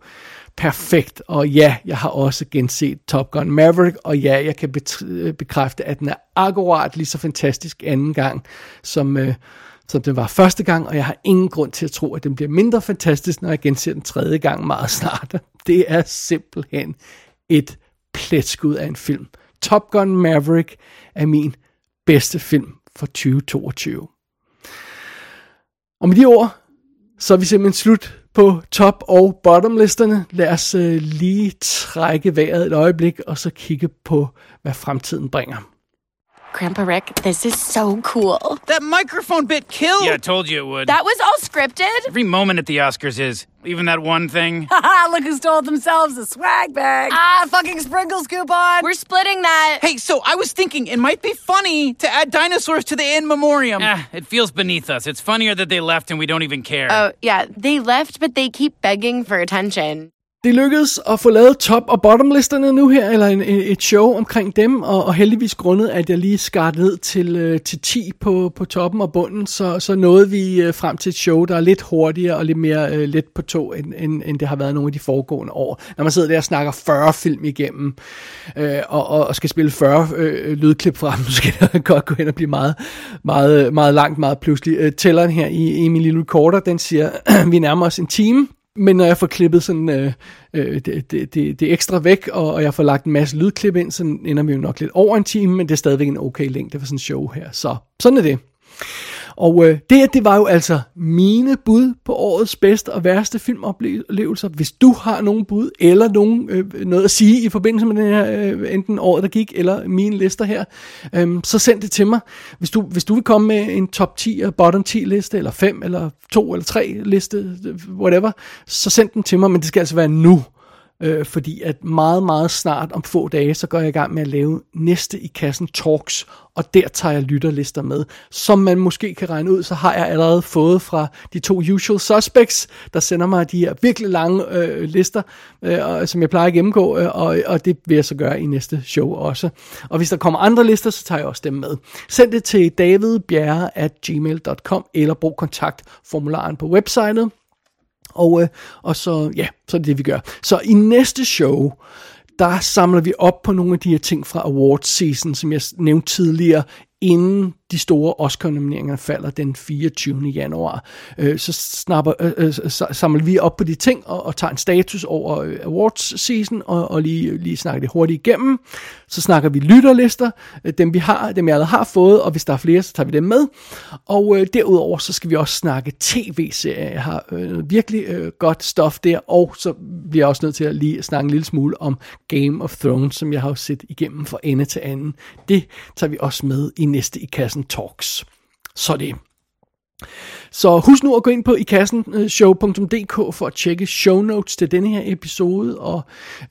Perfekt, og ja, jeg har også genset Top Gun Maverick, og ja, jeg kan øh, bekræfte, at den er akkurat lige så fantastisk anden gang, som, øh, som den var første gang, og jeg har ingen grund til at tro, at den bliver mindre fantastisk, når jeg genser den tredje gang meget snart. Det er simpelthen et pletskud af en film. Top Gun Maverick er min bedste film for 2022. Og med de ord, så er vi simpelthen slut på top- og bottom-listerne. Lad os øh, lige trække vejret et øjeblik, og så kigge på, hvad fremtiden bringer. Grandpa Rick, this is so cool. That microphone bit killed. Yeah, I told you it would. That was all scripted? Every moment at the Oscars is. Even that one thing. *laughs* Haha, look who stole themselves a swag bag. Ah, fucking sprinkles coupon. We're splitting that. Hey, so I was thinking it might be funny to add dinosaurs to the in memoriam. Eh, it feels beneath us. It's funnier that they left and we don't even care. Oh, yeah, they left, but they keep begging for attention. Det lykkedes at få lavet top- og bottomlisterne nu her, eller en, et show omkring dem, og, og heldigvis grundet, at jeg lige skar ned til, øh, til 10 på, på toppen og bunden, så, så nåede vi øh, frem til et show, der er lidt hurtigere og lidt mere øh, let på to, end, end, end det har været nogle af de foregående år. Når man sidder der og snakker 40 film igennem, øh, og, og, og skal spille 40 øh, lydklip frem, *laughs* så skal det godt gå hen og blive meget, meget, meget langt, meget pludselig. Øh, tælleren her i, i min lille recorder, den siger, *clears throat* vi nærmer os en time, men når jeg får klippet sådan øh, øh, det, det, det, det ekstra væk, og, og jeg får lagt en masse lydklip ind, så ender vi jo nok lidt over en time, men det er stadigvæk en okay længde for sådan en show her. Så sådan er det. Og øh, det, det var jo altså mine bud på årets bedste og værste filmoplevelser. Hvis du har nogen bud, eller nogen, øh, noget at sige i forbindelse med den her, øh, enten året, der gik, eller mine lister her, øh, så send det til mig. Hvis du, hvis du vil komme med en top 10 og bottom 10 liste, eller 5, eller 2 eller 3 liste, øh, whatever, så send den til mig, men det skal altså være nu øh, fordi at meget, meget snart om få dage, så går jeg i gang med at lave næste i kassen Talks, og der tager jeg lytterlister med. Som man måske kan regne ud, så har jeg allerede fået fra de to usual suspects, der sender mig de her virkelig lange øh, lister, øh, som jeg plejer at gennemgå, øh, og, og det vil jeg så gøre i næste show også. Og hvis der kommer andre lister, så tager jeg også dem med. Send det til davidbjerre at gmail.com, eller brug kontaktformularen på websitet. Og, øh, og så, ja, så er det det, vi gør. Så i næste show, der samler vi op på nogle af de her ting fra awards season, som jeg nævnte tidligere, inden de store Oscar-nomineringer falder den 24. januar. Øh, så snapper, øh, øh så samler vi op på de ting og, og tager en status over øh, awards season og, og lige, lige snakker det hurtigt igennem. Så snakker vi lytterlister, øh, dem vi har, dem jeg allerede har fået, og hvis der er flere, så tager vi dem med. Og øh, derudover så skal vi også snakke tv-serier. Jeg har øh, virkelig øh, godt stof der, og så bliver jeg også nødt til at lige snakke en lille smule om Game of Thrones, som jeg har set igennem fra ende til anden. Det tager vi også med i næste i kassen Talks. Så det. Så husk nu at gå ind på ikassenshow.dk øh, for at tjekke show notes til denne her episode, og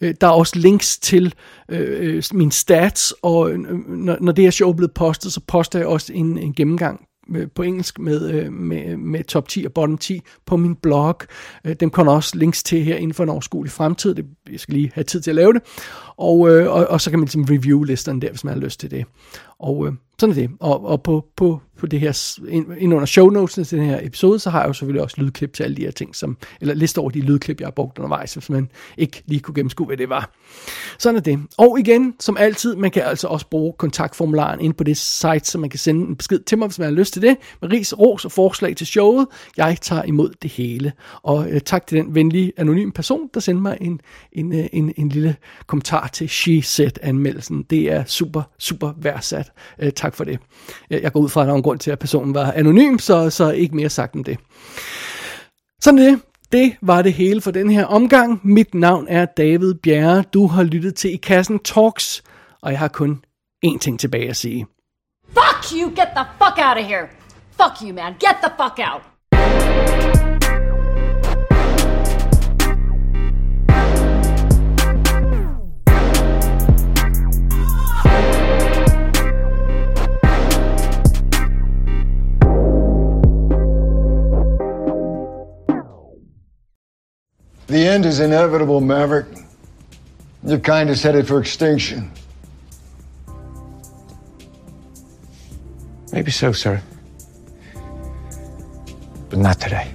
øh, der er også links til øh, øh min stats, og øh, når, når det her show er blevet postet, så poster jeg også en, en gennemgang øh, på engelsk med, med, med top 10 og bottom 10 på min blog. Dem kommer også links til her inden for en overskuelig fremtid. Det, jeg skal lige have tid til at lave det. Og, og, og så kan man ligesom review listerne der, hvis man har lyst til det. Og øh, sådan er det. Og, og på, på, på det her, ind under show notes til den her episode, så har jeg jo selvfølgelig også lydklip til alle de her ting, som, eller liste over de lydklip, jeg har brugt undervejs, hvis man ikke lige kunne gennemskue, hvad det var. Sådan er det. Og igen, som altid, man kan altså også bruge kontaktformularen ind på det site, så man kan sende en besked til mig, hvis man har lyst til det, med ris, ros og forslag til showet. Jeg tager imod det hele. Og øh, tak til den venlige, anonyme person, der sendte mig en, en, en, en, en lille kommentar til She Said-anmeldelsen. Det er super, super værdsat. Øh, tak for det. Jeg går ud fra, at der er en grund til, at personen var anonym, så, så ikke mere sagt om det. Sådan det. Det var det hele for den her omgang. Mit navn er David Bjerre. Du har lyttet til I Kassen Talks, og jeg har kun én ting tilbage at sige. Fuck you! Get the fuck out of here! Fuck you, man! Get the fuck out! The end is inevitable, Maverick. Your kind is headed for extinction. Maybe so, sir. But not today.